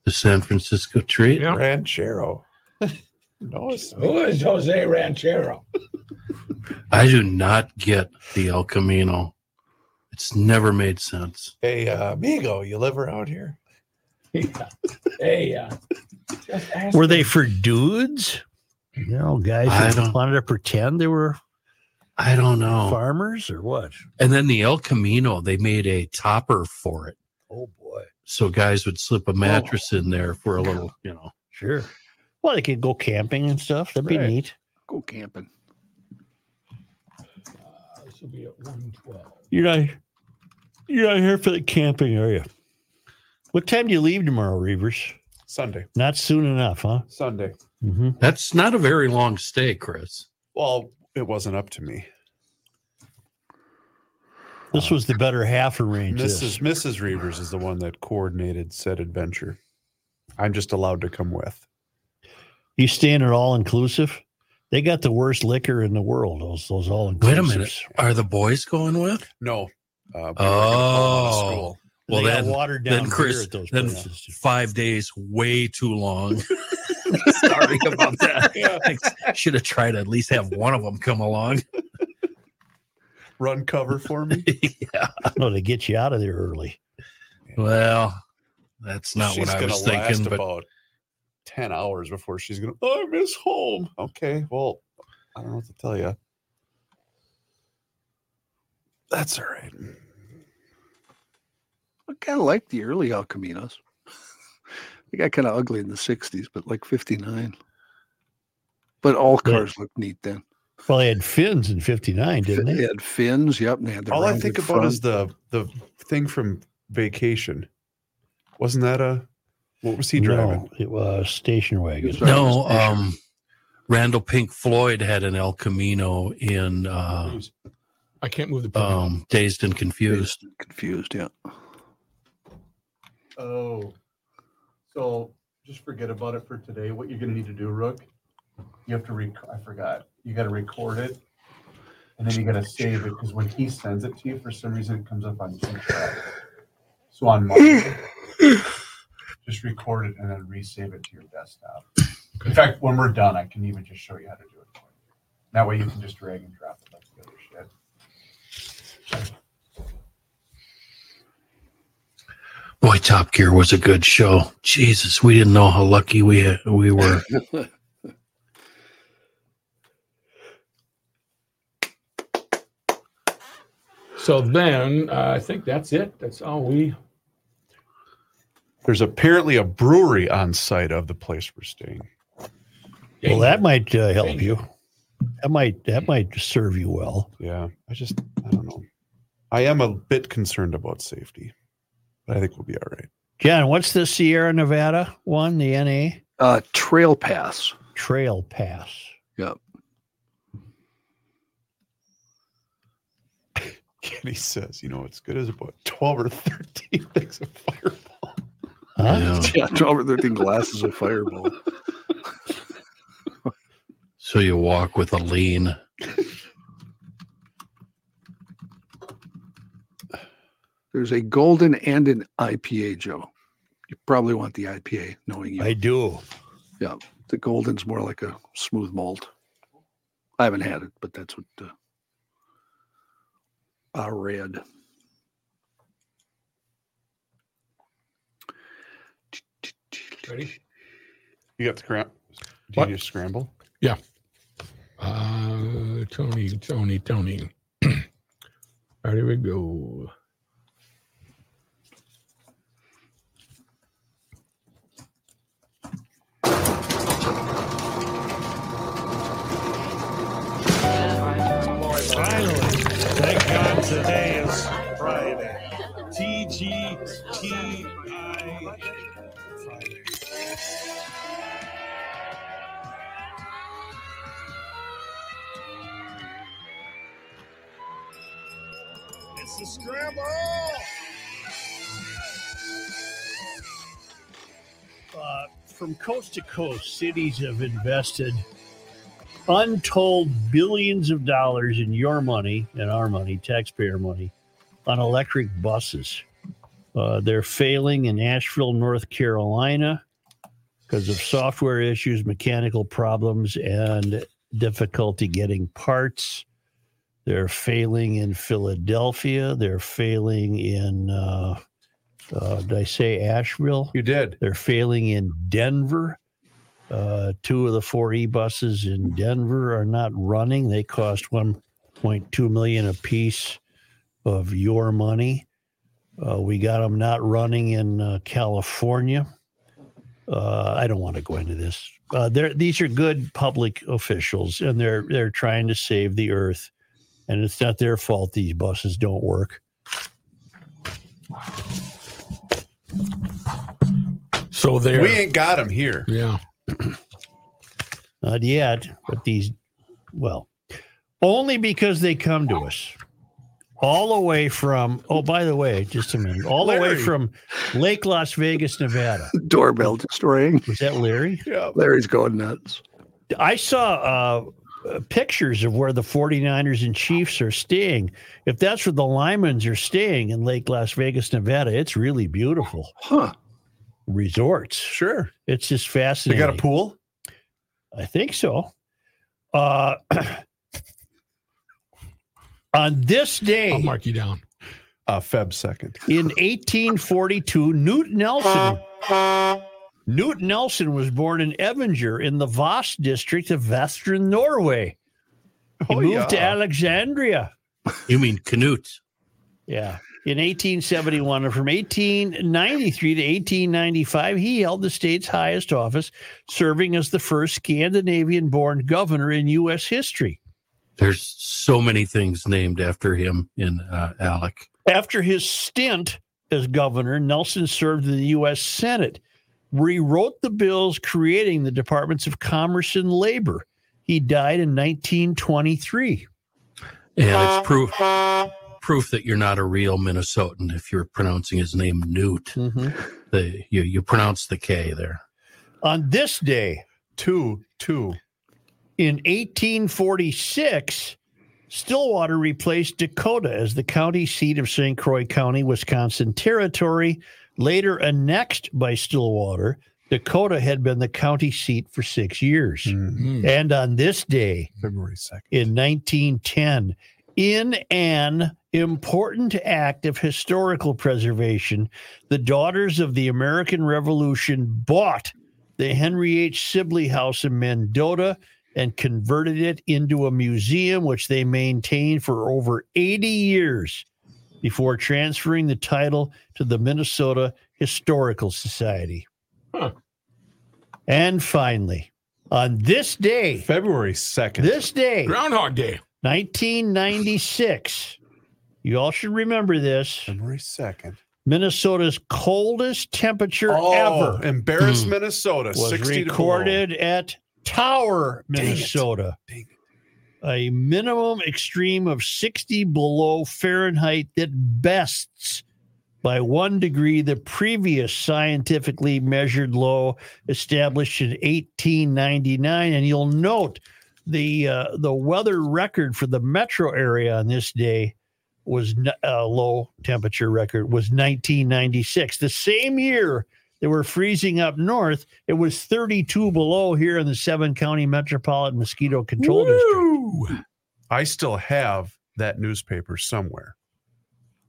The San Francisco treat. Yeah. Ranchero. no, it's Who is Jose Ranchero? I do not get the El Camino. It's never made sense. Hey, uh, amigo, you live around here? Hey, uh, Were him. they for dudes? You know, guys I who wanted to pretend they were I don't know. farmers or what? And then the El Camino, they made a topper for it. Oh boy, So guys would slip a mattress in there for a little, you know. sure. Well, they could go camping and stuff. That'd be neat. Go camping. This will be at one twelve. You're not, you're not here for the camping, are you? What time do you leave tomorrow, Reavers? Sunday. Not soon enough, huh? Sunday. Mm-hmm. That's not a very long stay, Chris. Well, it wasn't up to me. This was the better half arrange. Mrs. This. Mrs. Reavers is the one that coordinated said adventure. I'm just allowed to come with. You staying at all inclusive? They got the worst liquor in the world. Those those all inclusive. Wait inclusive. a minute. Are the boys going with? No. Uh, we were gonna call it a Oh. School. Well, they got then, watered down then beer Chris, at those then places. five days way too long. Sorry about that. I should have tried to at least have one of them come along. Run cover for me. yeah. Oh, no, to get you out of there early. Well, that's not she's what I was last thinking, but about ten hours before she's gonna. Oh, I miss home. Okay, well, I don't know what to tell you. That's all right. I kind of like the early El Caminos. They got kind of ugly in the 60s, but like 59. But all Yeah. cars look neat then. Well, they had fins in '59, didn't They they? had fins. Yep. And they had the All I think about front. is the the thing from Vacation. Wasn't that a? What was he driving? No, it was station wagon. Was no, station. um, Randall Pink Floyd had an El Camino in uh, I can't move the um, Dazed and Confused. Confused. Yeah. Oh, so just forget about it for today. What you're gonna need to do, Rook, you have to rec. I forgot. You got to record it, and then you got to save it because when he sends it to you, for some reason it comes up on two tracks. So on Monday, just record it and then resave it to your desktop. In fact, when we're done, I can even just show you how to do it. That way, you can just drag and drop it like the other shit. Boy, Top Gear was a good show. Jesus, we didn't know how lucky we we were. So then uh, I think that's it. That's all we. There's apparently a brewery on site of the place we're staying. Well, that might uh, help you. That might that might serve you well. Yeah, I just I don't know. I am a bit concerned about safety, But I think we'll be all right. John, what's the Sierra Nevada one? The NA Uh, Trail Pass. Trail Pass. Yep. Kenny says, you know, it's good as about 12 or 13 things of fireball. Huh? Yeah, 12 or 13 glasses of fireball. So you walk with a lean. There's a golden and an IPA, Joe. You probably want the IPA, knowing you. I do. Yeah, the golden's more like a smooth malt. I haven't had it, but that's what uh, I read. Ready? You got the cramp. Did What? you just scramble? Yeah. Uh, Tony, Tony, Tony. Ready we go. Today is Friday. TGTI. Friday. It's the scramble. Uh, from coast to coast, cities have invested untold billions of dollars in your money and our money, taxpayer money, on electric buses. Uh, they're failing in Asheville, North Carolina, because of software issues, mechanical problems, and difficulty getting parts. They're failing in Philadelphia. They're failing in, uh, uh, did I say Asheville? You did. They're failing in Denver. Uh, two of the four e buses in Denver are not running. They cost 1.2 million a piece of your money. Uh, we got them not running in uh, California. Uh, I don't want to go into this. Uh, they're, these are good public officials, and they're they're trying to save the earth, and it's not their fault these buses don't work. So there. We ain't got them here. yeah. Not yet, but these, well, only because they come to us all the way from, oh, by the way, just a minute, all the way from Lake Las Vegas, Nevada. Doorbell just rang. Was that Larry? Yeah. Larry's going nuts. I saw uh, uh, pictures of where the 49ers and Chiefs are staying. If that's where the Limans are staying in Lake Las Vegas, Nevada, it's really beautiful. Huh. Resorts. Sure. It's just They fascinating. got a pool? I think so. Uh, on this day, I'll mark you down. Uh, Feb second. in 1842, Newt Nelson. Newt Nelson was born in Evanger in the Voss district of Western Norway. He Oh, moved to. Alexandria. You mean Canute? Yeah. In 1871, and from 1893 to 1895, he held the state's highest office, serving as the first Scandinavian born governor in U.S. history. There's so many things named after him in uh, Alec. After his stint as governor, Nelson served in the U.S. Senate, where he wrote the bills creating the Departments of Commerce and Labor. He died in 1923. And it's proof proof that you're not a real Minnesotan if you're pronouncing his name Newt. The you you pronounce the K there. On this day, Two, two. in 1846, Stillwater replaced Dakota as the county seat of St. Croix County, Wisconsin Territory. Later annexed by Stillwater, Dakota had been the county seat for six years. Mm. And on this day, February second. in 1910 in an important act of historical preservation, the Daughters of the American Revolution bought the Henry H. Sibley House in Mendota and converted it into a museum, which they maintained for over 80 years before transferring the title to the Minnesota Historical Society. Huh. And finally, on this day, February second. this day, Groundhog Day. 1996. You all should remember this. February second. Minnesota's coldest temperature Oh, ever embarrassed Hmm. Minnesota. was 60 to recorded at Tower, Dang it. Minnesota. Dang A minimum extreme of 60 below Fahrenheit that bests by one degree the previous scientifically measured low established in 1899. And you'll note the uh, the weather record for the metro area on this day was uh, low temperature record was 1996. The same year they were freezing up north, it was 32 below here in the seven county metropolitan mosquito control district. I still have that newspaper somewhere.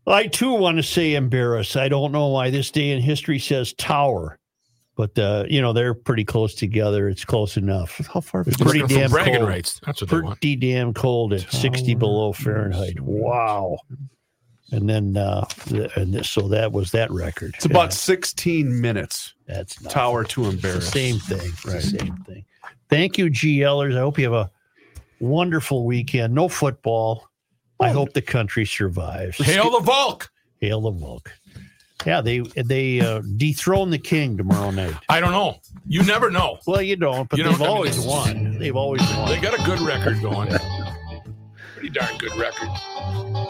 I too want to say embarrassed. I don't know why this day in history says tower, but uh, you know they're pretty close together. It's close enough. How far? It's pretty damn cold. rights. That's what they want. Pretty damn cold at 60 below Fahrenheit. Wow. And then, uh, the, and this, so that was that record. It's about Yeah, 16 minutes. that's not Tower to It's embarrass. the same thing. Right. Same thing. Thank you, GLers. I hope you have a wonderful weekend. No football. I hope the country survives. Hail the Volk! Hail the Volk. Yeah, they they uh, dethrone the king tomorrow night. I don't know. You never know. Well, you don't, but You they've don't- I mean, always won. They've always won. They got a good record going. Pretty darn good record.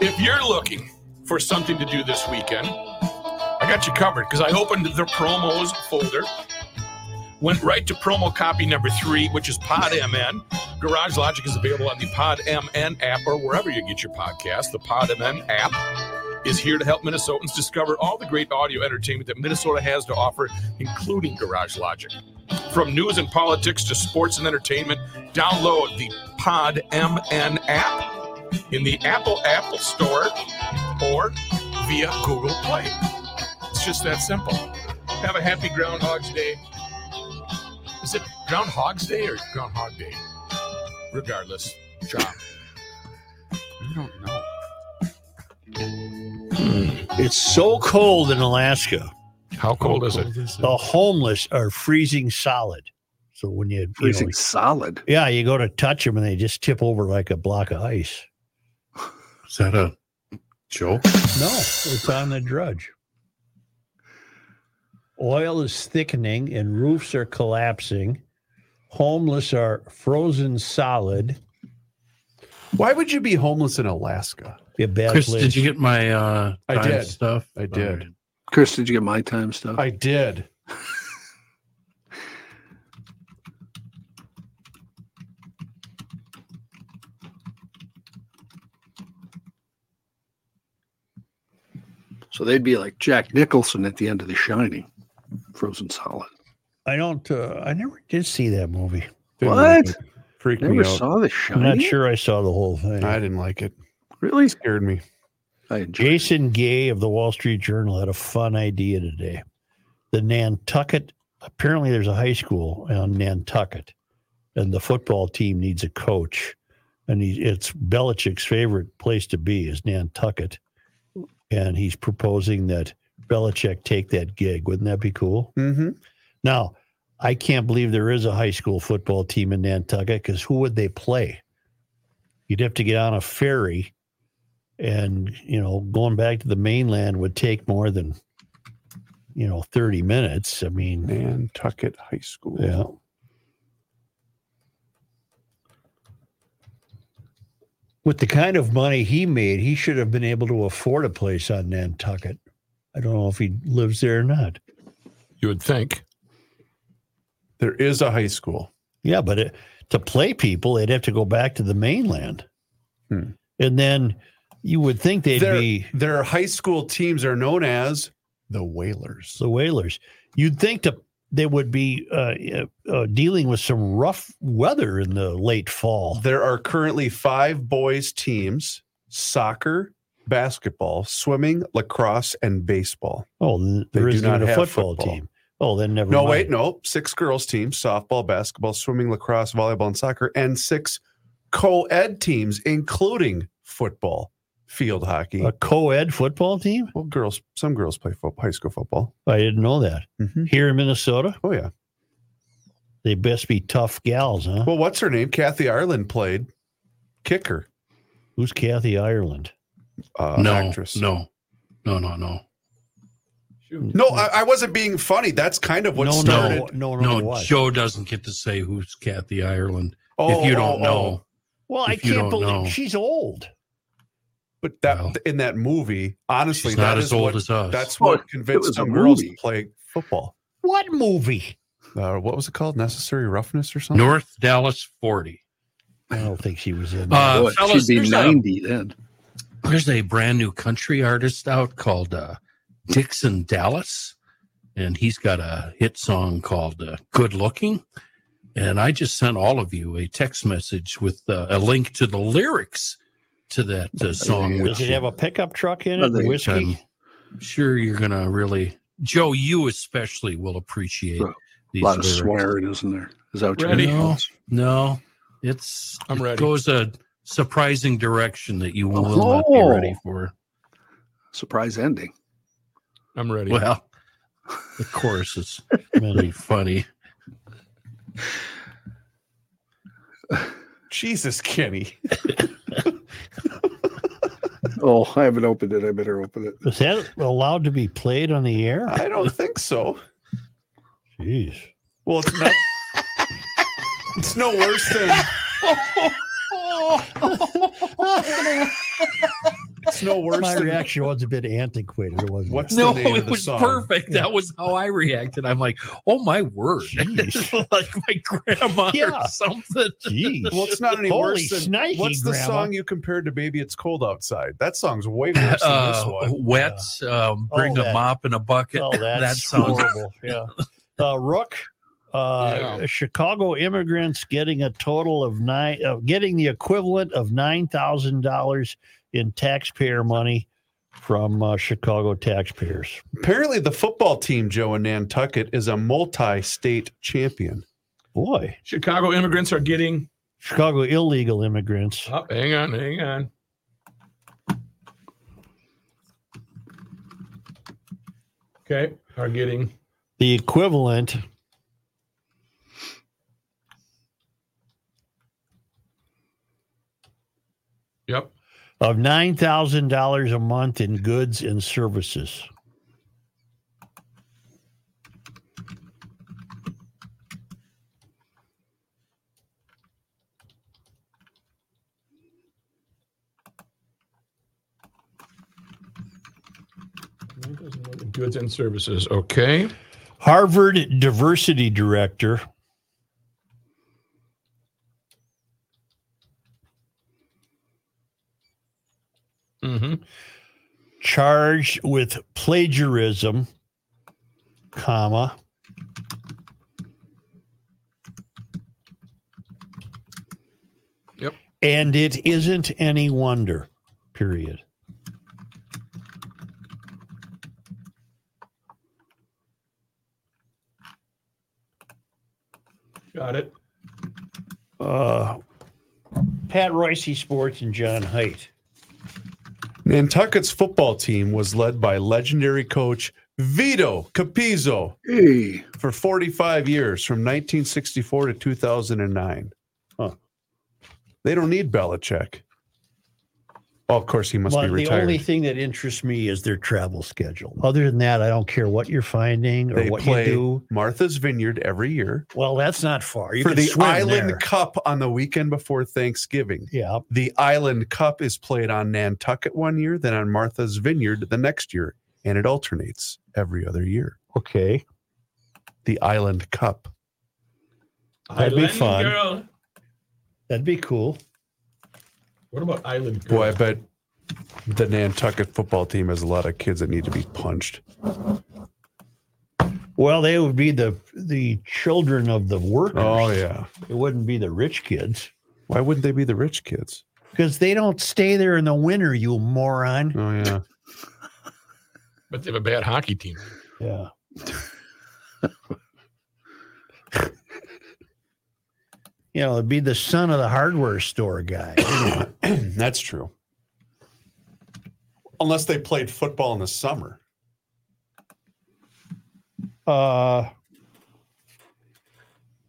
If you're looking for something to do this weekend, I got you covered because I opened the promos folder, went right to promo copy number three, which is Pod MN. Garage Logic is available on the Pod MN app or wherever you get your podcast. The Pod MN app is here to help Minnesotans discover all the great audio entertainment that Minnesota has to offer, including Garage Logic. From news and politics to sports and entertainment, download the Pod MN app in the Apple Apple Store or via Google Play. It's just that simple. Have a happy Groundhog's Day. Is it Groundhog's Day or Groundhog Day? Regardless, job. I don't know. It's so cold in Alaska. How cold is it? The homeless are freezing solid. So when you, you know, Freezing solid. yeah, you go to touch them and they just tip over like a block of ice. Is that a joke? No, it's on the drudge. Oil is thickening and roofs are collapsing. Homeless are frozen solid. Why would you be homeless in Alaska? Be a bad Chris, place. did you get my uh I time did. stuff? I did. All right. Chris, did you get my time stuff? I did. so they'd be like Jack Nicholson at the end of The Shining, frozen solid. I don't. Uh, I never did see that movie. Didn't What? like. Freaked Never me out. saw The I'm Shining. not sure I saw the whole thing. I didn't like it. Really? Scared me. I enjoyed it. Jason Gay of the Wall Street Journal had a fun idea today. The Nantucket, apparently, there's a high school on Nantucket, and the football team needs a coach. And he, it's Belichick's favorite place to be is Nantucket. And he's proposing that Belichick take that gig. Wouldn't that be cool? Mm-hmm. Now, I can't believe there is a high school football team in Nantucket because who would they play? You'd have to get on a ferry, and you know, going back to the mainland would take more than you know thirty minutes. I mean, Nantucket High School. yeah. With the kind of money he made, he should have been able to afford a place on Nantucket. I don't know if he lives there or not. You would think. There is a high school. Yeah, but it, to play people, they'd have to go back to the mainland, Hmm. and then you would think they'd Their, be their high school teams are known as the Whalers. the Whalers. You'd think that they would be uh, uh, dealing with some rough weather in the late fall. There are currently five boys teams: soccer, basketball, swimming, lacrosse, and baseball. Oh, there do isn't not a football, football. team. Oh, then never. No, mind. wait, no. Six girls teams: softball, basketball, swimming, lacrosse, volleyball, and soccer, and six co-ed teams, including football, field hockey. A co-ed football team? well, girls. Some girls play fo- high school football. I didn't know that. Mhm. Here in Minnesota, Oh yeah. they best be tough gals, huh? Well, what's her name? Kathy Ireland played kicker. Who's Kathy Ireland? Uh, no, actress. no, no, no, no. No, I, I wasn't being funny. That's kind of what no, started. no, no, no, No. Joe doesn't get to say who's Kathy Ireland Oh, if you don't oh, know. oh. Well, I if you can't don't believe know. she's old. But that Well, in that movie, honestly, She's not that as is old what, as us. That's what it convinced was some girls to play football. What movie? Uh, what was it called? Necessary roughness or something? North Dallas 40. I don't think she was in. Uh, that. Boy, fellas, she'd be there's a- 90 then. There's a brand new country artist out called uh, Dixon Dallas, and he's got a hit song called uh, Good Looking. And I just sent all of you a text message with uh, a link to the lyrics to that uh, song, Does which it have a pickup truck in it? Whiskey? I'm sure you're going to really, Joe, you especially will appreciate Well, A these lot of swearing, isn't there? Is that what you're Ready? No, no, it's I'm it ready. goes a surprising direction that you will not Oh. be ready for. Surprise ending. I'm ready. Well, the chorus is really funny. Jesus, Kenny. Oh, I haven't opened it. I better open it. Is that allowed to be played on the air? I don't think so. Jeez. Well, it's not. it's no worse than. It's no worse My than. reaction was a bit antiquated. It wasn't. What's No, the name it of the was song? perfect. That was how I reacted. I'm like, oh my word. like my grandma Yeah. or something. Jeez. Well, it's not any Holy worse than. snikey, what's the Grandma. song you compared to "Baby It's Cold Outside"? That song's way worse than Uh, this one. wet, um, bring Oh, a that- mop and a bucket. Oh, that that's sounds horrible. Yeah. Uh, Rook, uh, Yeah. Chicago immigrants getting a total of nine, uh, getting the equivalent of nine thousand dollars in taxpayer money from uh, Chicago taxpayers. Apparently, the football team, Joe in Nantucket, is a multi-state champion. Boy, Chicago immigrants are getting. Chicago illegal immigrants. Oh, hang on, hang on. Okay, are getting. The equivalent Yep. Of nine thousand dollars a month in goods and services. Goods and services. Okay. Harvard diversity director hmm charged with plagiarism, comma. Yep. And it isn't any wonder, period. Got it. Uh, Pat Reusse Sports and John Heidt. Nantucket's football team was led by legendary coach Vito Capizzo Hey, for 45 years, from 1964 to 2009. Huh. They don't need Belichick. Well, of course, he must Well, be retired. the only thing that interests me is their travel schedule. Other than that, I don't care what you're finding or they what play you do. Martha's Vineyard every year Well, that's not far. You for can the swim Island there. Cup on the weekend before Thanksgiving. Yeah. The Island Cup is played on Nantucket one year, then on Martha's Vineyard the next year, and it alternates every other year. Okay. The Island Cup. That'd be fun. Girl. That'd be cool. What about Island Girl? Boy, I bet the Nantucket football team has a lot of kids that need to be punched. Well, they would be the the children of the workers. Oh yeah. It wouldn't be the rich kids Why wouldn't they be the rich kids? because they don't stay there in the winter. You moron. Oh yeah. But they have a bad hockey team. Yeah. you know, it'd be the son of the hardware store guy. That's true. Unless they played football in the summer. Uh,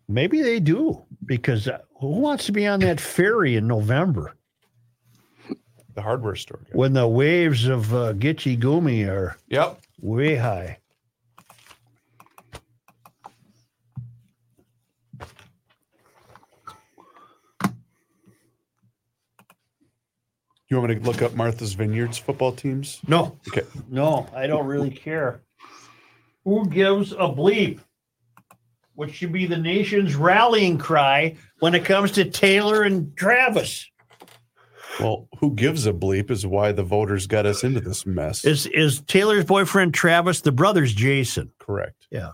maybe they do because uh, who wants to be on that ferry in November The hardware store. Guy. when the waves of uh, Gitche Gumee are Yep. way high? You want me to look up Martha's Vineyards football teams? No, Okay. no, I don't really care. Who gives a bleep? What should be the nation's rallying cry when it comes to Taylor and Travis? Well, who gives a bleep is why the voters got us into this mess. Is is Taylor's boyfriend Travis the brother's Jason? Correct. Yeah.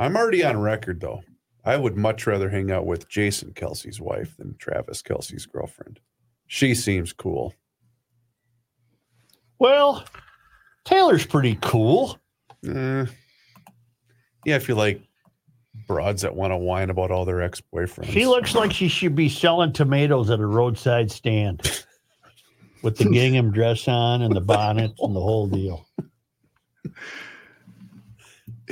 I'm already on record though. I would much rather hang out with Jason Kelce's wife than Travis Kelce's girlfriend. She seems cool. Well, Taylor's pretty cool. Eh. Yeah, if you like broads that want to whine about all their ex boyfriends. She looks like she should be selling tomatoes at a roadside stand with the gingham dress on and the bonnet and the whole deal.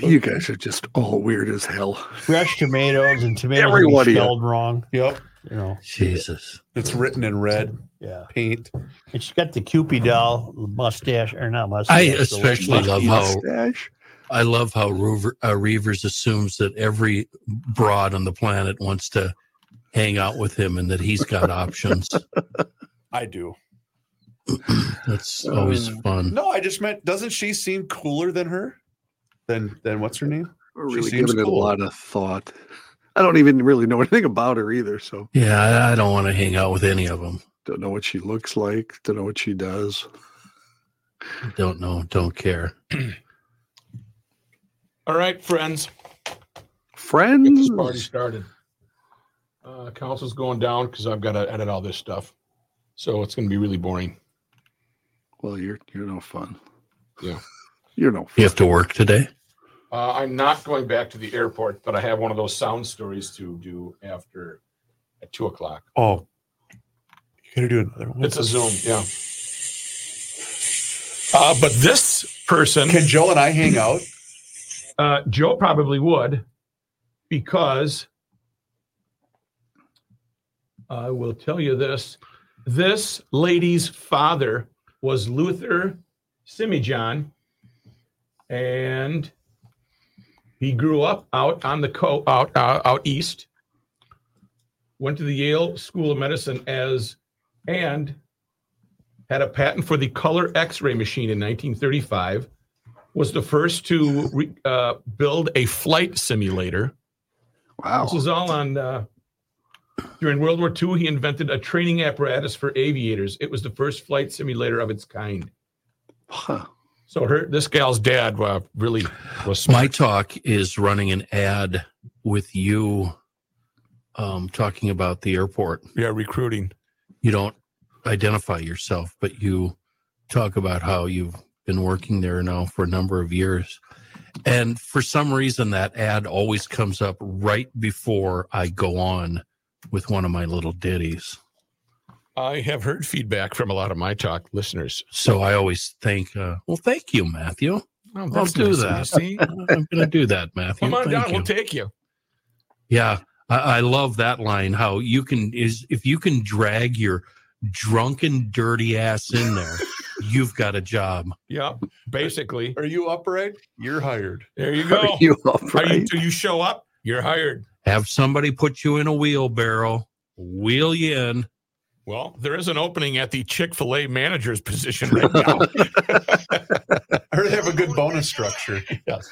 You guys are just all weird as hell. Fresh tomatoes and tomatoes Every one of you. spelled wrong. Yep. You know, Jesus. It's written in red yeah. paint. And she's got the Cupid doll mustache or not mustache. I the especially mustache. love how I love how Reaver, uh, Reavers assumes that every broad on the planet wants to hang out with him and that he's got options. I do. That's always Uh, fun. No, I just meant doesn't she seem cooler than her? Than than what's her name? We're She really seems giving it a lot of thought. I don't even really know anything about her either, so Yeah, I, I don't want to hang out with any of them. don't know what she looks like, don't know what she does. Don't know, don't care. All right, friends. Get Friends. this party started. Uh, council's going down because I've got to edit all this stuff. So it's going to be really boring. Well, you're you're no fun. Yeah. You're no You have to work today. Uh, I'm not going back to the airport, but I have one of those sound stories to do after at two o'clock. Oh, you gotta do another one. It's a Zoom, yeah. Uh, but this person, Can Joe and I hang out? uh, Joe probably would, because I will tell you this: this lady's father was Luther Simjian, and he grew up out on the co out uh, out east. Went to the Yale School of Medicine as and had a patent for the color X-ray machine in 1935. Was the first to re, uh, build a flight simulator. Wow. This is all on. Uh, during World War II, he invented a training apparatus for aviators. It was the first flight simulator of its kind. Huh. So her, this gal's dad uh, really was My talk is running an ad with you um, talking about the airport. yeah, recruiting. You don't identify yourself, but you talk about how you've been working there now for a number of years. And for some reason, that ad always comes up right before I go on with one of my little ditties. I have heard feedback from a lot of my talk listeners. So I always think, uh, well, thank you, Matthew. Oh, I'll do nice that. you, See, I'm going to do that, Matthew. come on Thank down. you. We'll take you. Yeah, I, I love that line. How you can is if you can drag your drunken, dirty ass in there, you've got a job. Yeah, basically. Are you upright? You're hired. There you go. Are you Are upright? you, do you show up? You're hired. Have somebody put you in a wheelbarrow, wheel you in. Well, there is an opening at the Chick Fil A manager's position right now. I heard they have a good bonus structure. yes.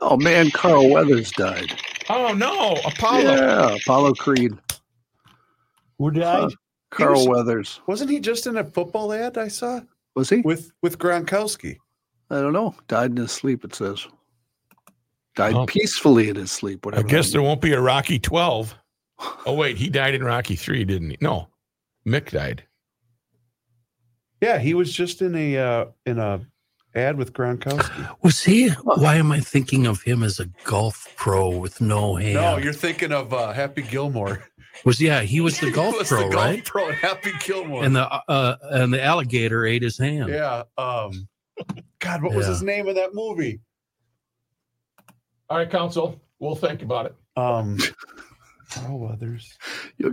Oh man, Carl Weathers died. Oh no, Apollo. Yeah, Apollo Creed. Who died? Carl was- Weathers. Wasn't he just in a football ad I saw Was he? with with Gronkowski? I don't know. Died in his sleep, it says. Died Oh. peacefully in his sleep. Whatever I Whatever. guess that there won't be a Rocky 12. Oh wait, he died in Rocky 3, didn't he? No. Mick died. Yeah, he was just in a uh, in a ad with Gronkowski. Was he? Why am I thinking of him as a golf pro with no hand? No, you're thinking of uh, Happy Gilmore. was yeah, he was the He golf was pro, the golf right? pro and Happy Gilmore. And the uh, and the alligator ate his hand. yeah, um, God, what was his name in that movie? All right, council. We'll think about it. Um, Carl Weathers.